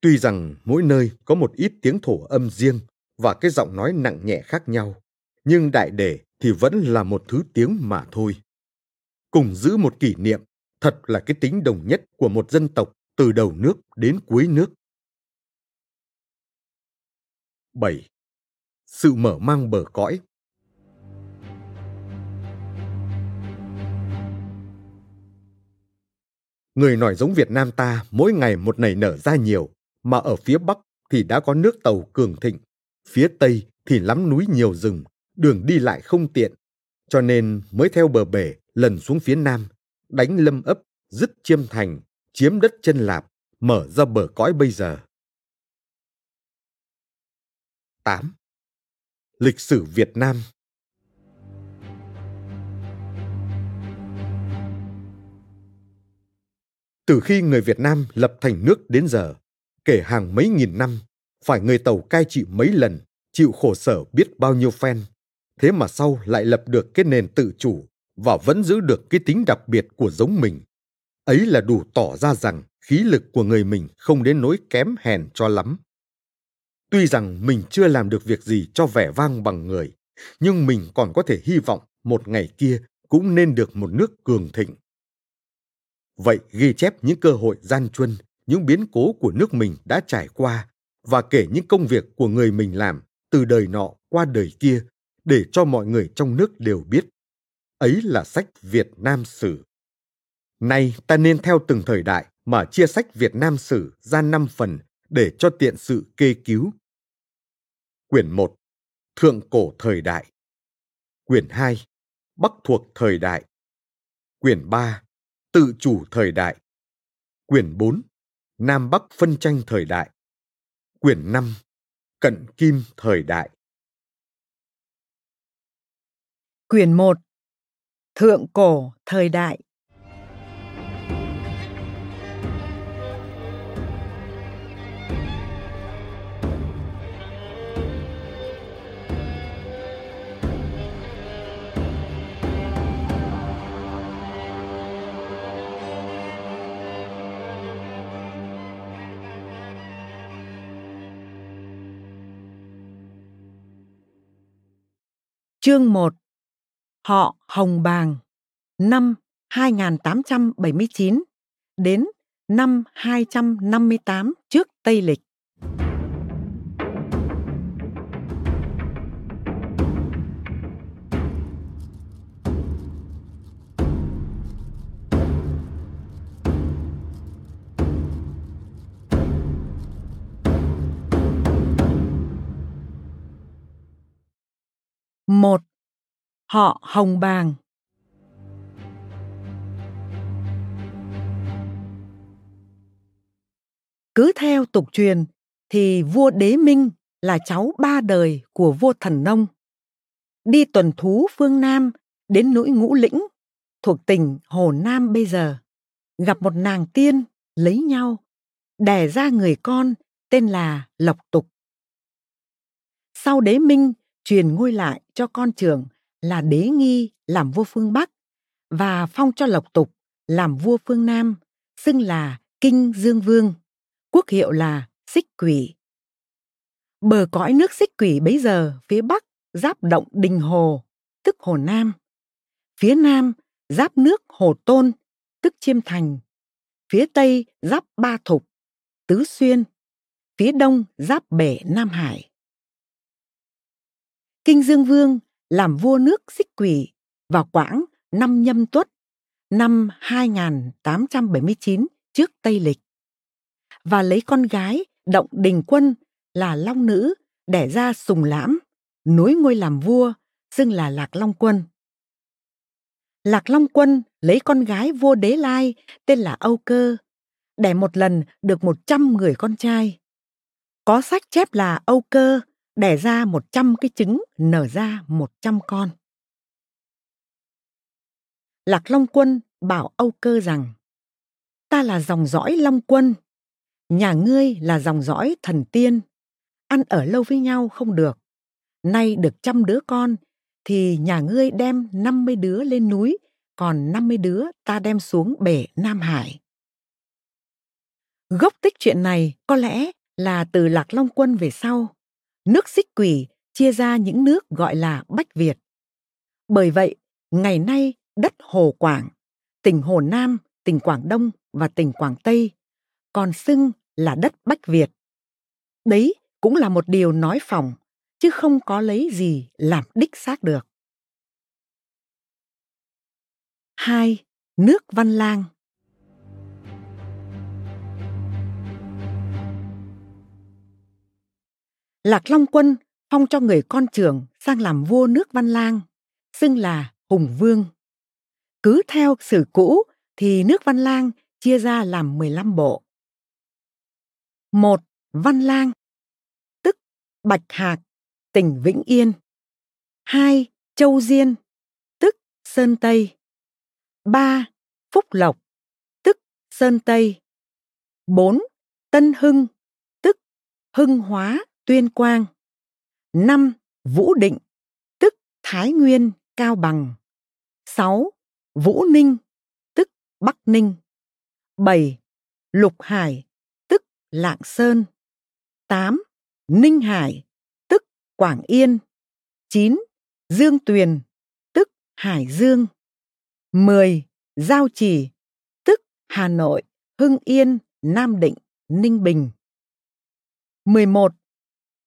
Tuy rằng mỗi nơi có một ít tiếng thổ âm riêng và cái giọng nói nặng nhẹ khác nhau, nhưng đại đề thì vẫn là một thứ tiếng mà thôi. Cùng giữ một kỷ niệm, thật là cái tính đồng nhất của một dân tộc từ đầu nước đến cuối nước. 7. Sự mở mang bờ cõi Người nổi giống Việt Nam ta mỗi ngày một nảy nở ra nhiều, mà ở phía Bắc thì đã có nước tàu cường thịnh, phía Tây thì lắm núi nhiều rừng, đường đi lại không tiện, cho nên mới theo bờ bể lần xuống phía Nam, đánh lâm ấp, dứt chiêm thành, chiếm đất chân lạp, mở ra bờ cõi bây giờ. 8. Lịch sử Việt Nam Từ khi người Việt Nam lập thành nước đến giờ, kể hàng mấy nghìn năm, phải người Tàu cai trị mấy lần, chịu khổ sở biết bao nhiêu phen. Thế mà sau lại lập được cái nền tự chủ và vẫn giữ được cái tính đặc biệt của giống mình. Ấy là đủ tỏ ra rằng khí lực của người mình không đến nỗi kém hèn cho lắm. Tuy rằng mình chưa làm được việc gì cho vẻ vang bằng người, nhưng mình còn có thể hy vọng một ngày kia cũng nên được một nước cường thịnh. Vậy ghi chép những cơ hội gian truân, những biến cố của nước mình đã trải qua và kể những công việc của người mình làm từ đời nọ qua đời kia để cho mọi người trong nước đều biết. Ấy là sách Việt Nam Sử. Nay ta nên theo từng thời đại mà chia sách Việt Nam Sử ra năm phần để cho tiện sự kê cứu. Quyển 1. Thượng cổ thời đại. Quyển 2. Bắc thuộc thời đại. Quyển 3. Tự chủ thời đại. Quyển 4. Nam Bắc phân tranh thời đại. Quyển 5. Cận kim thời đại. Quyển 1. Thượng cổ thời đại. Chương 1 Họ Hồng Bàng năm 2879 đến năm 258 trước Tây Lịch. Họ Hồng Bàng. Cứ theo tục truyền thì vua Đế Minh là cháu ba đời của vua Thần Nông. Đi tuần thú phương Nam đến núi Ngũ Lĩnh thuộc tỉnh Hồ Nam bây giờ, gặp một nàng tiên lấy nhau, đẻ ra người con tên là Lộc Tục. Sau Đế Minh truyền ngôi lại cho con trưởng là đế nghi làm vua phương Bắc và phong cho Lộc Tục làm vua phương Nam, xưng là Kinh Dương Vương, quốc hiệu là Xích Quỷ. Bờ cõi nước Xích Quỷ bấy giờ phía Bắc giáp động Đình Hồ, tức Hồ Nam. Phía Nam giáp nước Hồ Tôn, tức Chiêm Thành. Phía Tây giáp Ba Thục, Tứ Xuyên. Phía Đông giáp Bể Nam Hải. Kinh Dương Vương làm vua nước xích quỷ vào quãng năm nhâm tuất năm 2879 trước Tây Lịch và lấy con gái Động Đình Quân là Long Nữ đẻ ra Sùng Lãm, nối ngôi làm vua, xưng là Lạc Long Quân. Lạc Long Quân lấy con gái vua Đế Lai tên là Âu Cơ, đẻ một lần được một trăm người con trai. Có sách chép là Âu Cơ đẻ ra 100 cái trứng, nở ra 100 con. Lạc Long Quân bảo Âu Cơ rằng, ta là dòng dõi Long Quân, nhà ngươi là dòng dõi thần tiên, ăn ở lâu với nhau không được. Nay được trăm đứa con, thì nhà ngươi đem 50 đứa lên núi, còn 50 đứa ta đem xuống bể Nam Hải. Gốc tích chuyện này có lẽ là từ Lạc Long Quân về sau nước xích quỷ chia ra những nước gọi là Bách Việt. Bởi vậy, ngày nay đất Hồ Quảng, tỉnh Hồ Nam, tỉnh Quảng Đông và tỉnh Quảng Tây còn xưng là đất Bách Việt. Đấy cũng là một điều nói phỏng, chứ không có lấy gì làm đích xác được. 2. Nước Văn Lang Lạc Long Quân phong cho người con trưởng sang làm vua nước Văn Lang, xưng là Hùng Vương. Cứ theo sử cũ thì nước Văn Lang chia ra làm 15 bộ. Một Văn Lang, tức Bạch Hạc, tỉnh Vĩnh Yên. Hai Châu Diên, tức Sơn Tây. Ba Phúc Lộc, tức Sơn Tây. Bốn Tân Hưng, tức Hưng Hóa, Tuyên Quang. 5. Vũ Định, tức Thái Nguyên, Cao Bằng. 6. Vũ Ninh, tức Bắc Ninh. 7. Lục Hải, tức Lạng Sơn. 8. Ninh Hải, tức Quảng Yên. 9. Dương Tuyền, tức Hải Dương. 10. Giao Chỉ, tức Hà Nội, Hưng Yên, Nam Định, Ninh Bình. 11.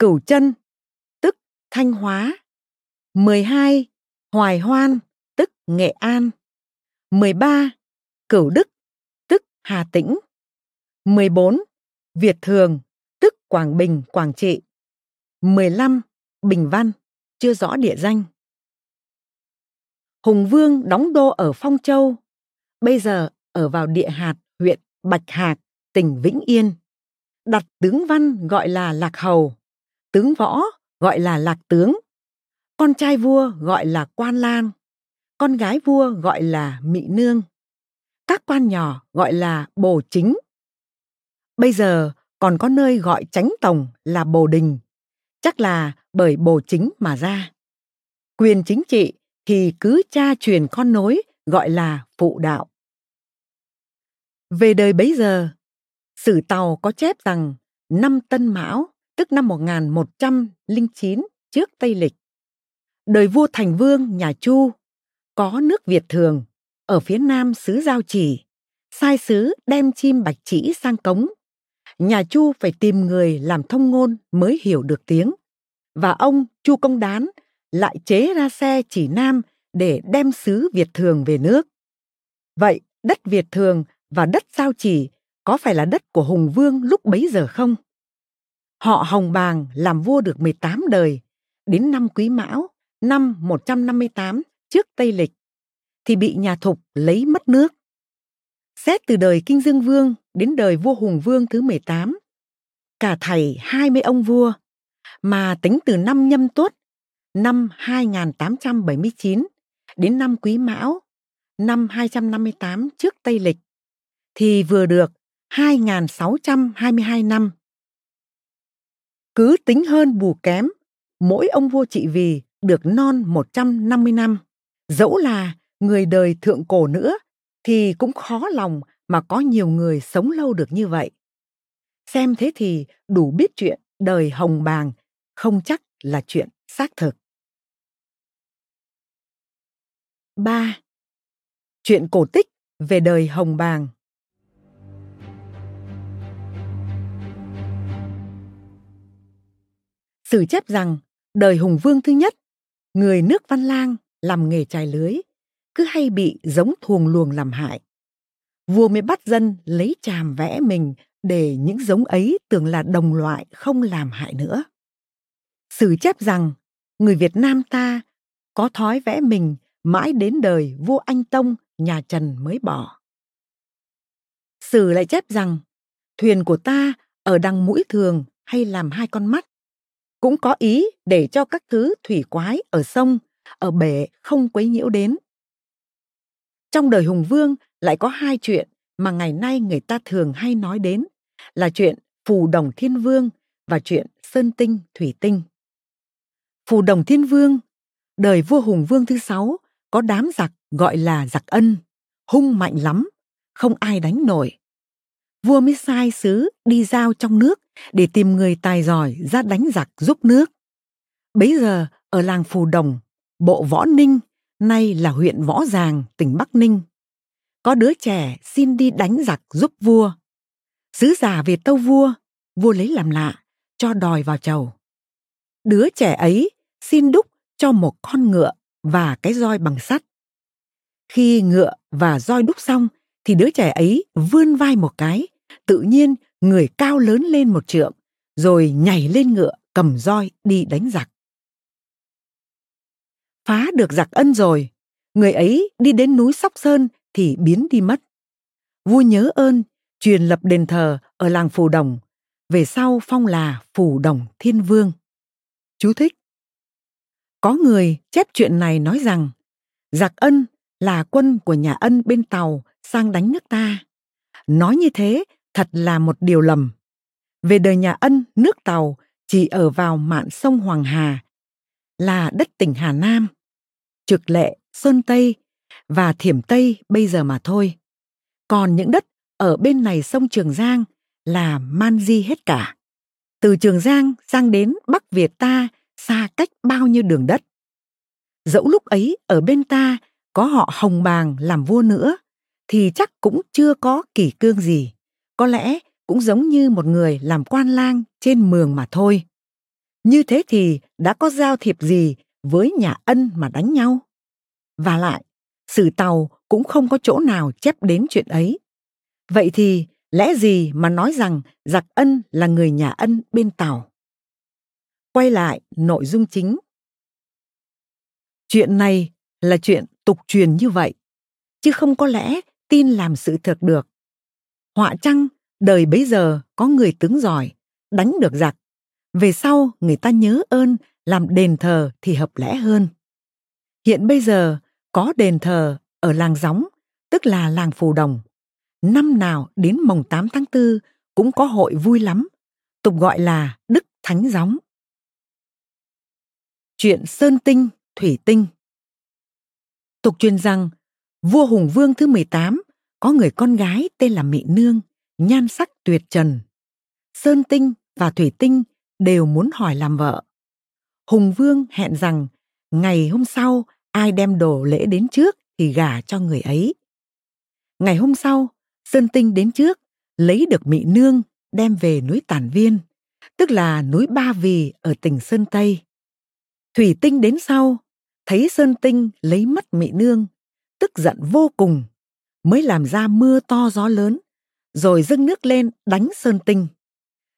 Cửu chân, tức Thanh Hóa. 12. Hoài Hoan, tức Nghệ An. 13. Cửu Đức, tức Hà Tĩnh. 14. Việt Thường, tức Quảng Bình, Quảng Trị. 15. Bình Văn, chưa rõ địa danh. Hùng Vương đóng đô ở Phong Châu, bây giờ ở vào địa hạt huyện Bạch Hạc, tỉnh Vĩnh Yên. Đặt tướng văn gọi là Lạc Hầu, tướng võ gọi là Lạc Tướng, con trai vua gọi là Quan Lan, con gái vua gọi là Mị Nương. Các quan nhỏ gọi là Bồ Chính. Bây giờ còn có nơi gọi chánh tổng là Bồ Đình, chắc là bởi Bồ Chính mà ra. Quyền chính trị thì cứ cha truyền con nối gọi là phụ đạo. Về đời bấy giờ, sử tàu có chép rằng năm Tân Mão, tức năm 1109 trước Tây Lịch. Đời vua Thành Vương nhà Chu có nước Việt thường ở phía nam xứ Giao Chỉ, sai sứ đem chim bạch chỉ sang cống. Nhà Chu phải tìm người làm thông ngôn mới hiểu được tiếng. Và ông Chu Công Đán lại chế ra xe chỉ nam để đem sứ Việt thường về nước. Vậy đất Việt thường và đất Giao Chỉ có phải là đất của Hùng Vương lúc bấy giờ không? Họ Hồng Bàng làm vua được 18 đời, đến năm Quý Mão, năm 158 trước Tây Lịch, thì bị nhà Thục lấy mất nước. Xét từ đời Kinh Dương Vương đến đời vua Hùng Vương thứ 18, cả thầy 20 ông vua, mà tính từ năm nhâm tuất, năm 2879 đến năm Quý Mão, năm 258 trước Tây Lịch, thì vừa được 2.622 năm. Cứ tính hơn bù kém, mỗi ông vua trị vì được non 150 năm. Dẫu là người đời thượng cổ nữa, thì cũng khó lòng mà có nhiều người sống lâu được như vậy. Xem thế thì đủ biết chuyện đời hồng bàng không chắc là chuyện xác thực. 3. Chuyện cổ tích về đời hồng bàng Sử chép rằng đời Hùng Vương thứ nhất, người nước Văn Lang làm nghề trài lưới, cứ hay bị giống thuồng luồng làm hại. Vua mới bắt dân lấy chàm vẽ mình để những giống ấy tưởng là đồng loại không làm hại nữa. Sử chép rằng người Việt Nam ta có thói vẽ mình mãi đến đời vua Anh Tông nhà Trần mới bỏ. Sử lại chép rằng thuyền của ta ở đằng mũi thường hay làm hai con mắt cũng có ý để cho các thứ thủy quái ở sông, ở bể không quấy nhiễu đến. Trong đời Hùng Vương lại có hai chuyện mà ngày nay người ta thường hay nói đến là chuyện Phù Đồng Thiên Vương và chuyện Sơn Tinh Thủy Tinh. Phù Đồng Thiên Vương, đời vua Hùng Vương thứ sáu có đám giặc gọi là giặc ân, hung mạnh lắm, không ai đánh nổi. Vua mới sai sứ đi giao trong nước để tìm người tài giỏi ra đánh giặc giúp nước. Bấy giờ ở làng Phù Đồng, bộ Võ Ninh, nay là huyện Võ Giàng, tỉnh Bắc Ninh. Có đứa trẻ xin đi đánh giặc giúp vua. Sứ giả về tâu vua, vua lấy làm lạ, cho đòi vào chầu. Đứa trẻ ấy xin đúc cho một con ngựa và cái roi bằng sắt. Khi ngựa và roi đúc xong thì đứa trẻ ấy vươn vai một cái, tự nhiên người cao lớn lên một trượng, rồi nhảy lên ngựa cầm roi đi đánh giặc. Phá được giặc ân rồi, người ấy đi đến núi Sóc Sơn thì biến đi mất. Vua nhớ ơn, truyền lập đền thờ ở làng Phù Đồng, về sau phong là Phù Đồng Thiên Vương. Chú thích. Có người chép chuyện này nói rằng giặc ân là quân của nhà ân bên tàu sang đánh nước ta. Nói như thế thật là một điều lầm. Về đời nhà ân, nước tàu chỉ ở vào mạn sông Hoàng Hà, là đất tỉnh Hà Nam, Trực Lệ, Sơn Tây và Thiểm Tây bây giờ mà thôi. Còn những đất ở bên này sông Trường Giang là man di hết cả. Từ Trường Giang sang đến Bắc Việt ta xa cách bao nhiêu đường đất. Dẫu lúc ấy ở bên ta có họ Hồng Bàng làm vua nữa, thì chắc cũng chưa có kỷ cương gì có lẽ cũng giống như một người làm quan lang trên mường mà thôi Như thế thì đã có giao thiệp gì với nhà ân mà đánh nhau? Và lại, sử tàu cũng không có chỗ nào chép đến chuyện ấy. Vậy thì lẽ gì mà nói rằng giặc ân là người nhà ân bên tàu? Quay lại nội dung chính. Chuyện này là chuyện tục truyền như vậy, chứ không có lẽ tin làm sự thật được. Họa chăng đời bấy giờ có người tướng giỏi, đánh được giặc. Về sau người ta nhớ ơn làm đền thờ thì hợp lẽ hơn. Hiện bây giờ có đền thờ ở làng Gióng, tức là làng Phù Đồng. Năm nào đến mồng 8 tháng 4 cũng có hội vui lắm, tục gọi là Đức Thánh Gióng. Chuyện Sơn Tinh, Thủy Tinh Tục truyền rằng, vua Hùng Vương thứ 18 có người con gái tên là Mị Nương, nhan sắc tuyệt trần. Sơn Tinh và Thủy Tinh đều muốn hỏi làm vợ. Hùng Vương hẹn rằng ngày hôm sau ai đem đồ lễ đến trước thì gả cho người ấy. Ngày hôm sau, Sơn Tinh đến trước, lấy được Mị Nương đem về núi Tản Viên, tức là núi Ba Vì ở tỉnh Sơn Tây. Thủy Tinh đến sau, thấy Sơn Tinh lấy mất Mị Nương, tức giận vô cùng, mới làm ra mưa to gió lớn, rồi dâng nước lên đánh Sơn Tinh.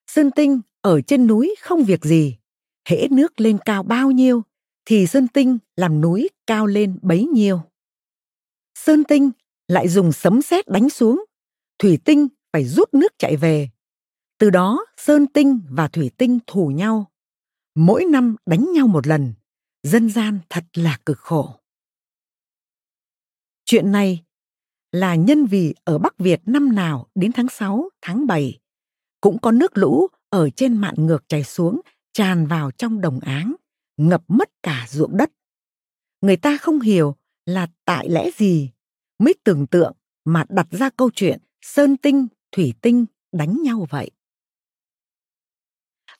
Sơn Tinh ở trên núi không việc gì, hễ nước lên cao bao nhiêu thì Sơn Tinh làm núi cao lên bấy nhiêu. Sơn Tinh lại dùng sấm sét đánh xuống, Thủy Tinh phải rút nước chạy về. Từ đó Sơn Tinh và Thủy Tinh thù nhau. Mỗi năm đánh nhau một lần, dân gian thật là cực khổ. Chuyện này là nhân vì ở Bắc Việt năm nào đến tháng 6, tháng 7 cũng có nước lũ ở trên mạn ngược chảy xuống tràn vào trong đồng áng, ngập mất cả ruộng đất. Người ta không hiểu là tại lẽ gì mới tưởng tượng mà đặt ra câu chuyện sơn tinh, thủy tinh đánh nhau vậy.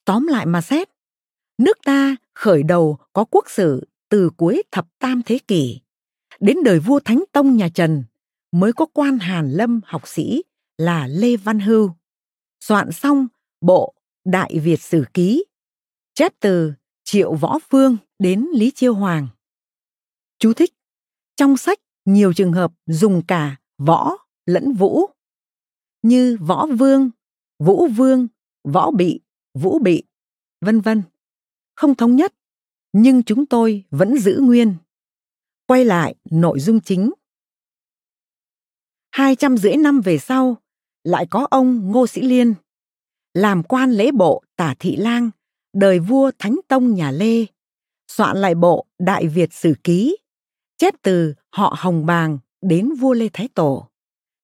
Tóm lại mà xét, nước ta khởi đầu có quốc sử từ cuối thập tam thế kỷ. Đến đời vua Thánh Tông nhà Trần mới có quan Hàn Lâm học sĩ là Lê Văn Hưu. Soạn xong bộ Đại Việt Sử Ký, chép từ Triệu Võ Phương đến Lý Chiêu Hoàng. Chú thích, trong sách nhiều trường hợp dùng cả võ lẫn vũ, như võ vương, vũ vương, võ bị, vũ bị, vân vân. Không thống nhất, nhưng chúng tôi vẫn giữ nguyên. Quay lại nội dung chính. Hai trăm rưỡi năm về sau, lại có ông Ngô Sĩ Liên, làm quan lễ bộ tả thị lang, đời vua Thánh Tông nhà Lê, soạn lại bộ Đại Việt Sử Ký, chép từ họ Hồng Bàng đến vua Lê Thái Tổ,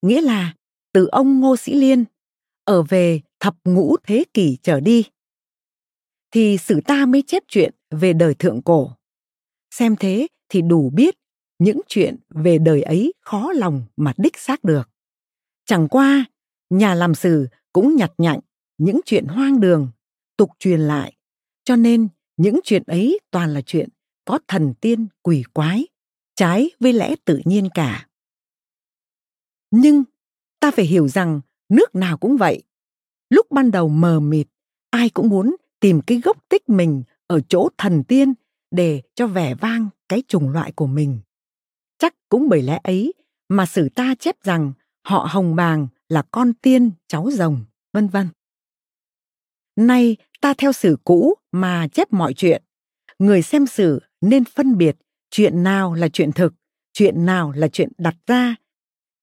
nghĩa là từ ông Ngô Sĩ Liên, ở về thập ngũ thế kỷ trở đi. Thì sử ta mới chép chuyện về đời thượng cổ. Xem thế thì đủ biết những chuyện về đời ấy khó lòng mà đích xác được. Chẳng qua, nhà làm sử cũng nhặt nhạnh những chuyện hoang đường, tục truyền lại, cho nên những chuyện ấy toàn là chuyện có thần tiên quỷ quái, trái với lẽ tự nhiên cả. Nhưng ta phải hiểu rằng nước nào cũng vậy. Lúc ban đầu mờ mịt, ai cũng muốn tìm cái gốc tích mình ở chỗ thần tiên để cho vẻ vang cái chủng loại của mình. Chắc cũng bởi lẽ ấy mà sử ta chép rằng họ Hồng Bàng là con tiên cháu rồng, vân vân. Nay ta theo sử cũ mà chép mọi chuyện. Người xem sử nên phân biệt chuyện nào là chuyện thực, chuyện nào là chuyện đặt ra,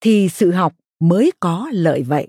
thì sự học mới có lợi vậy.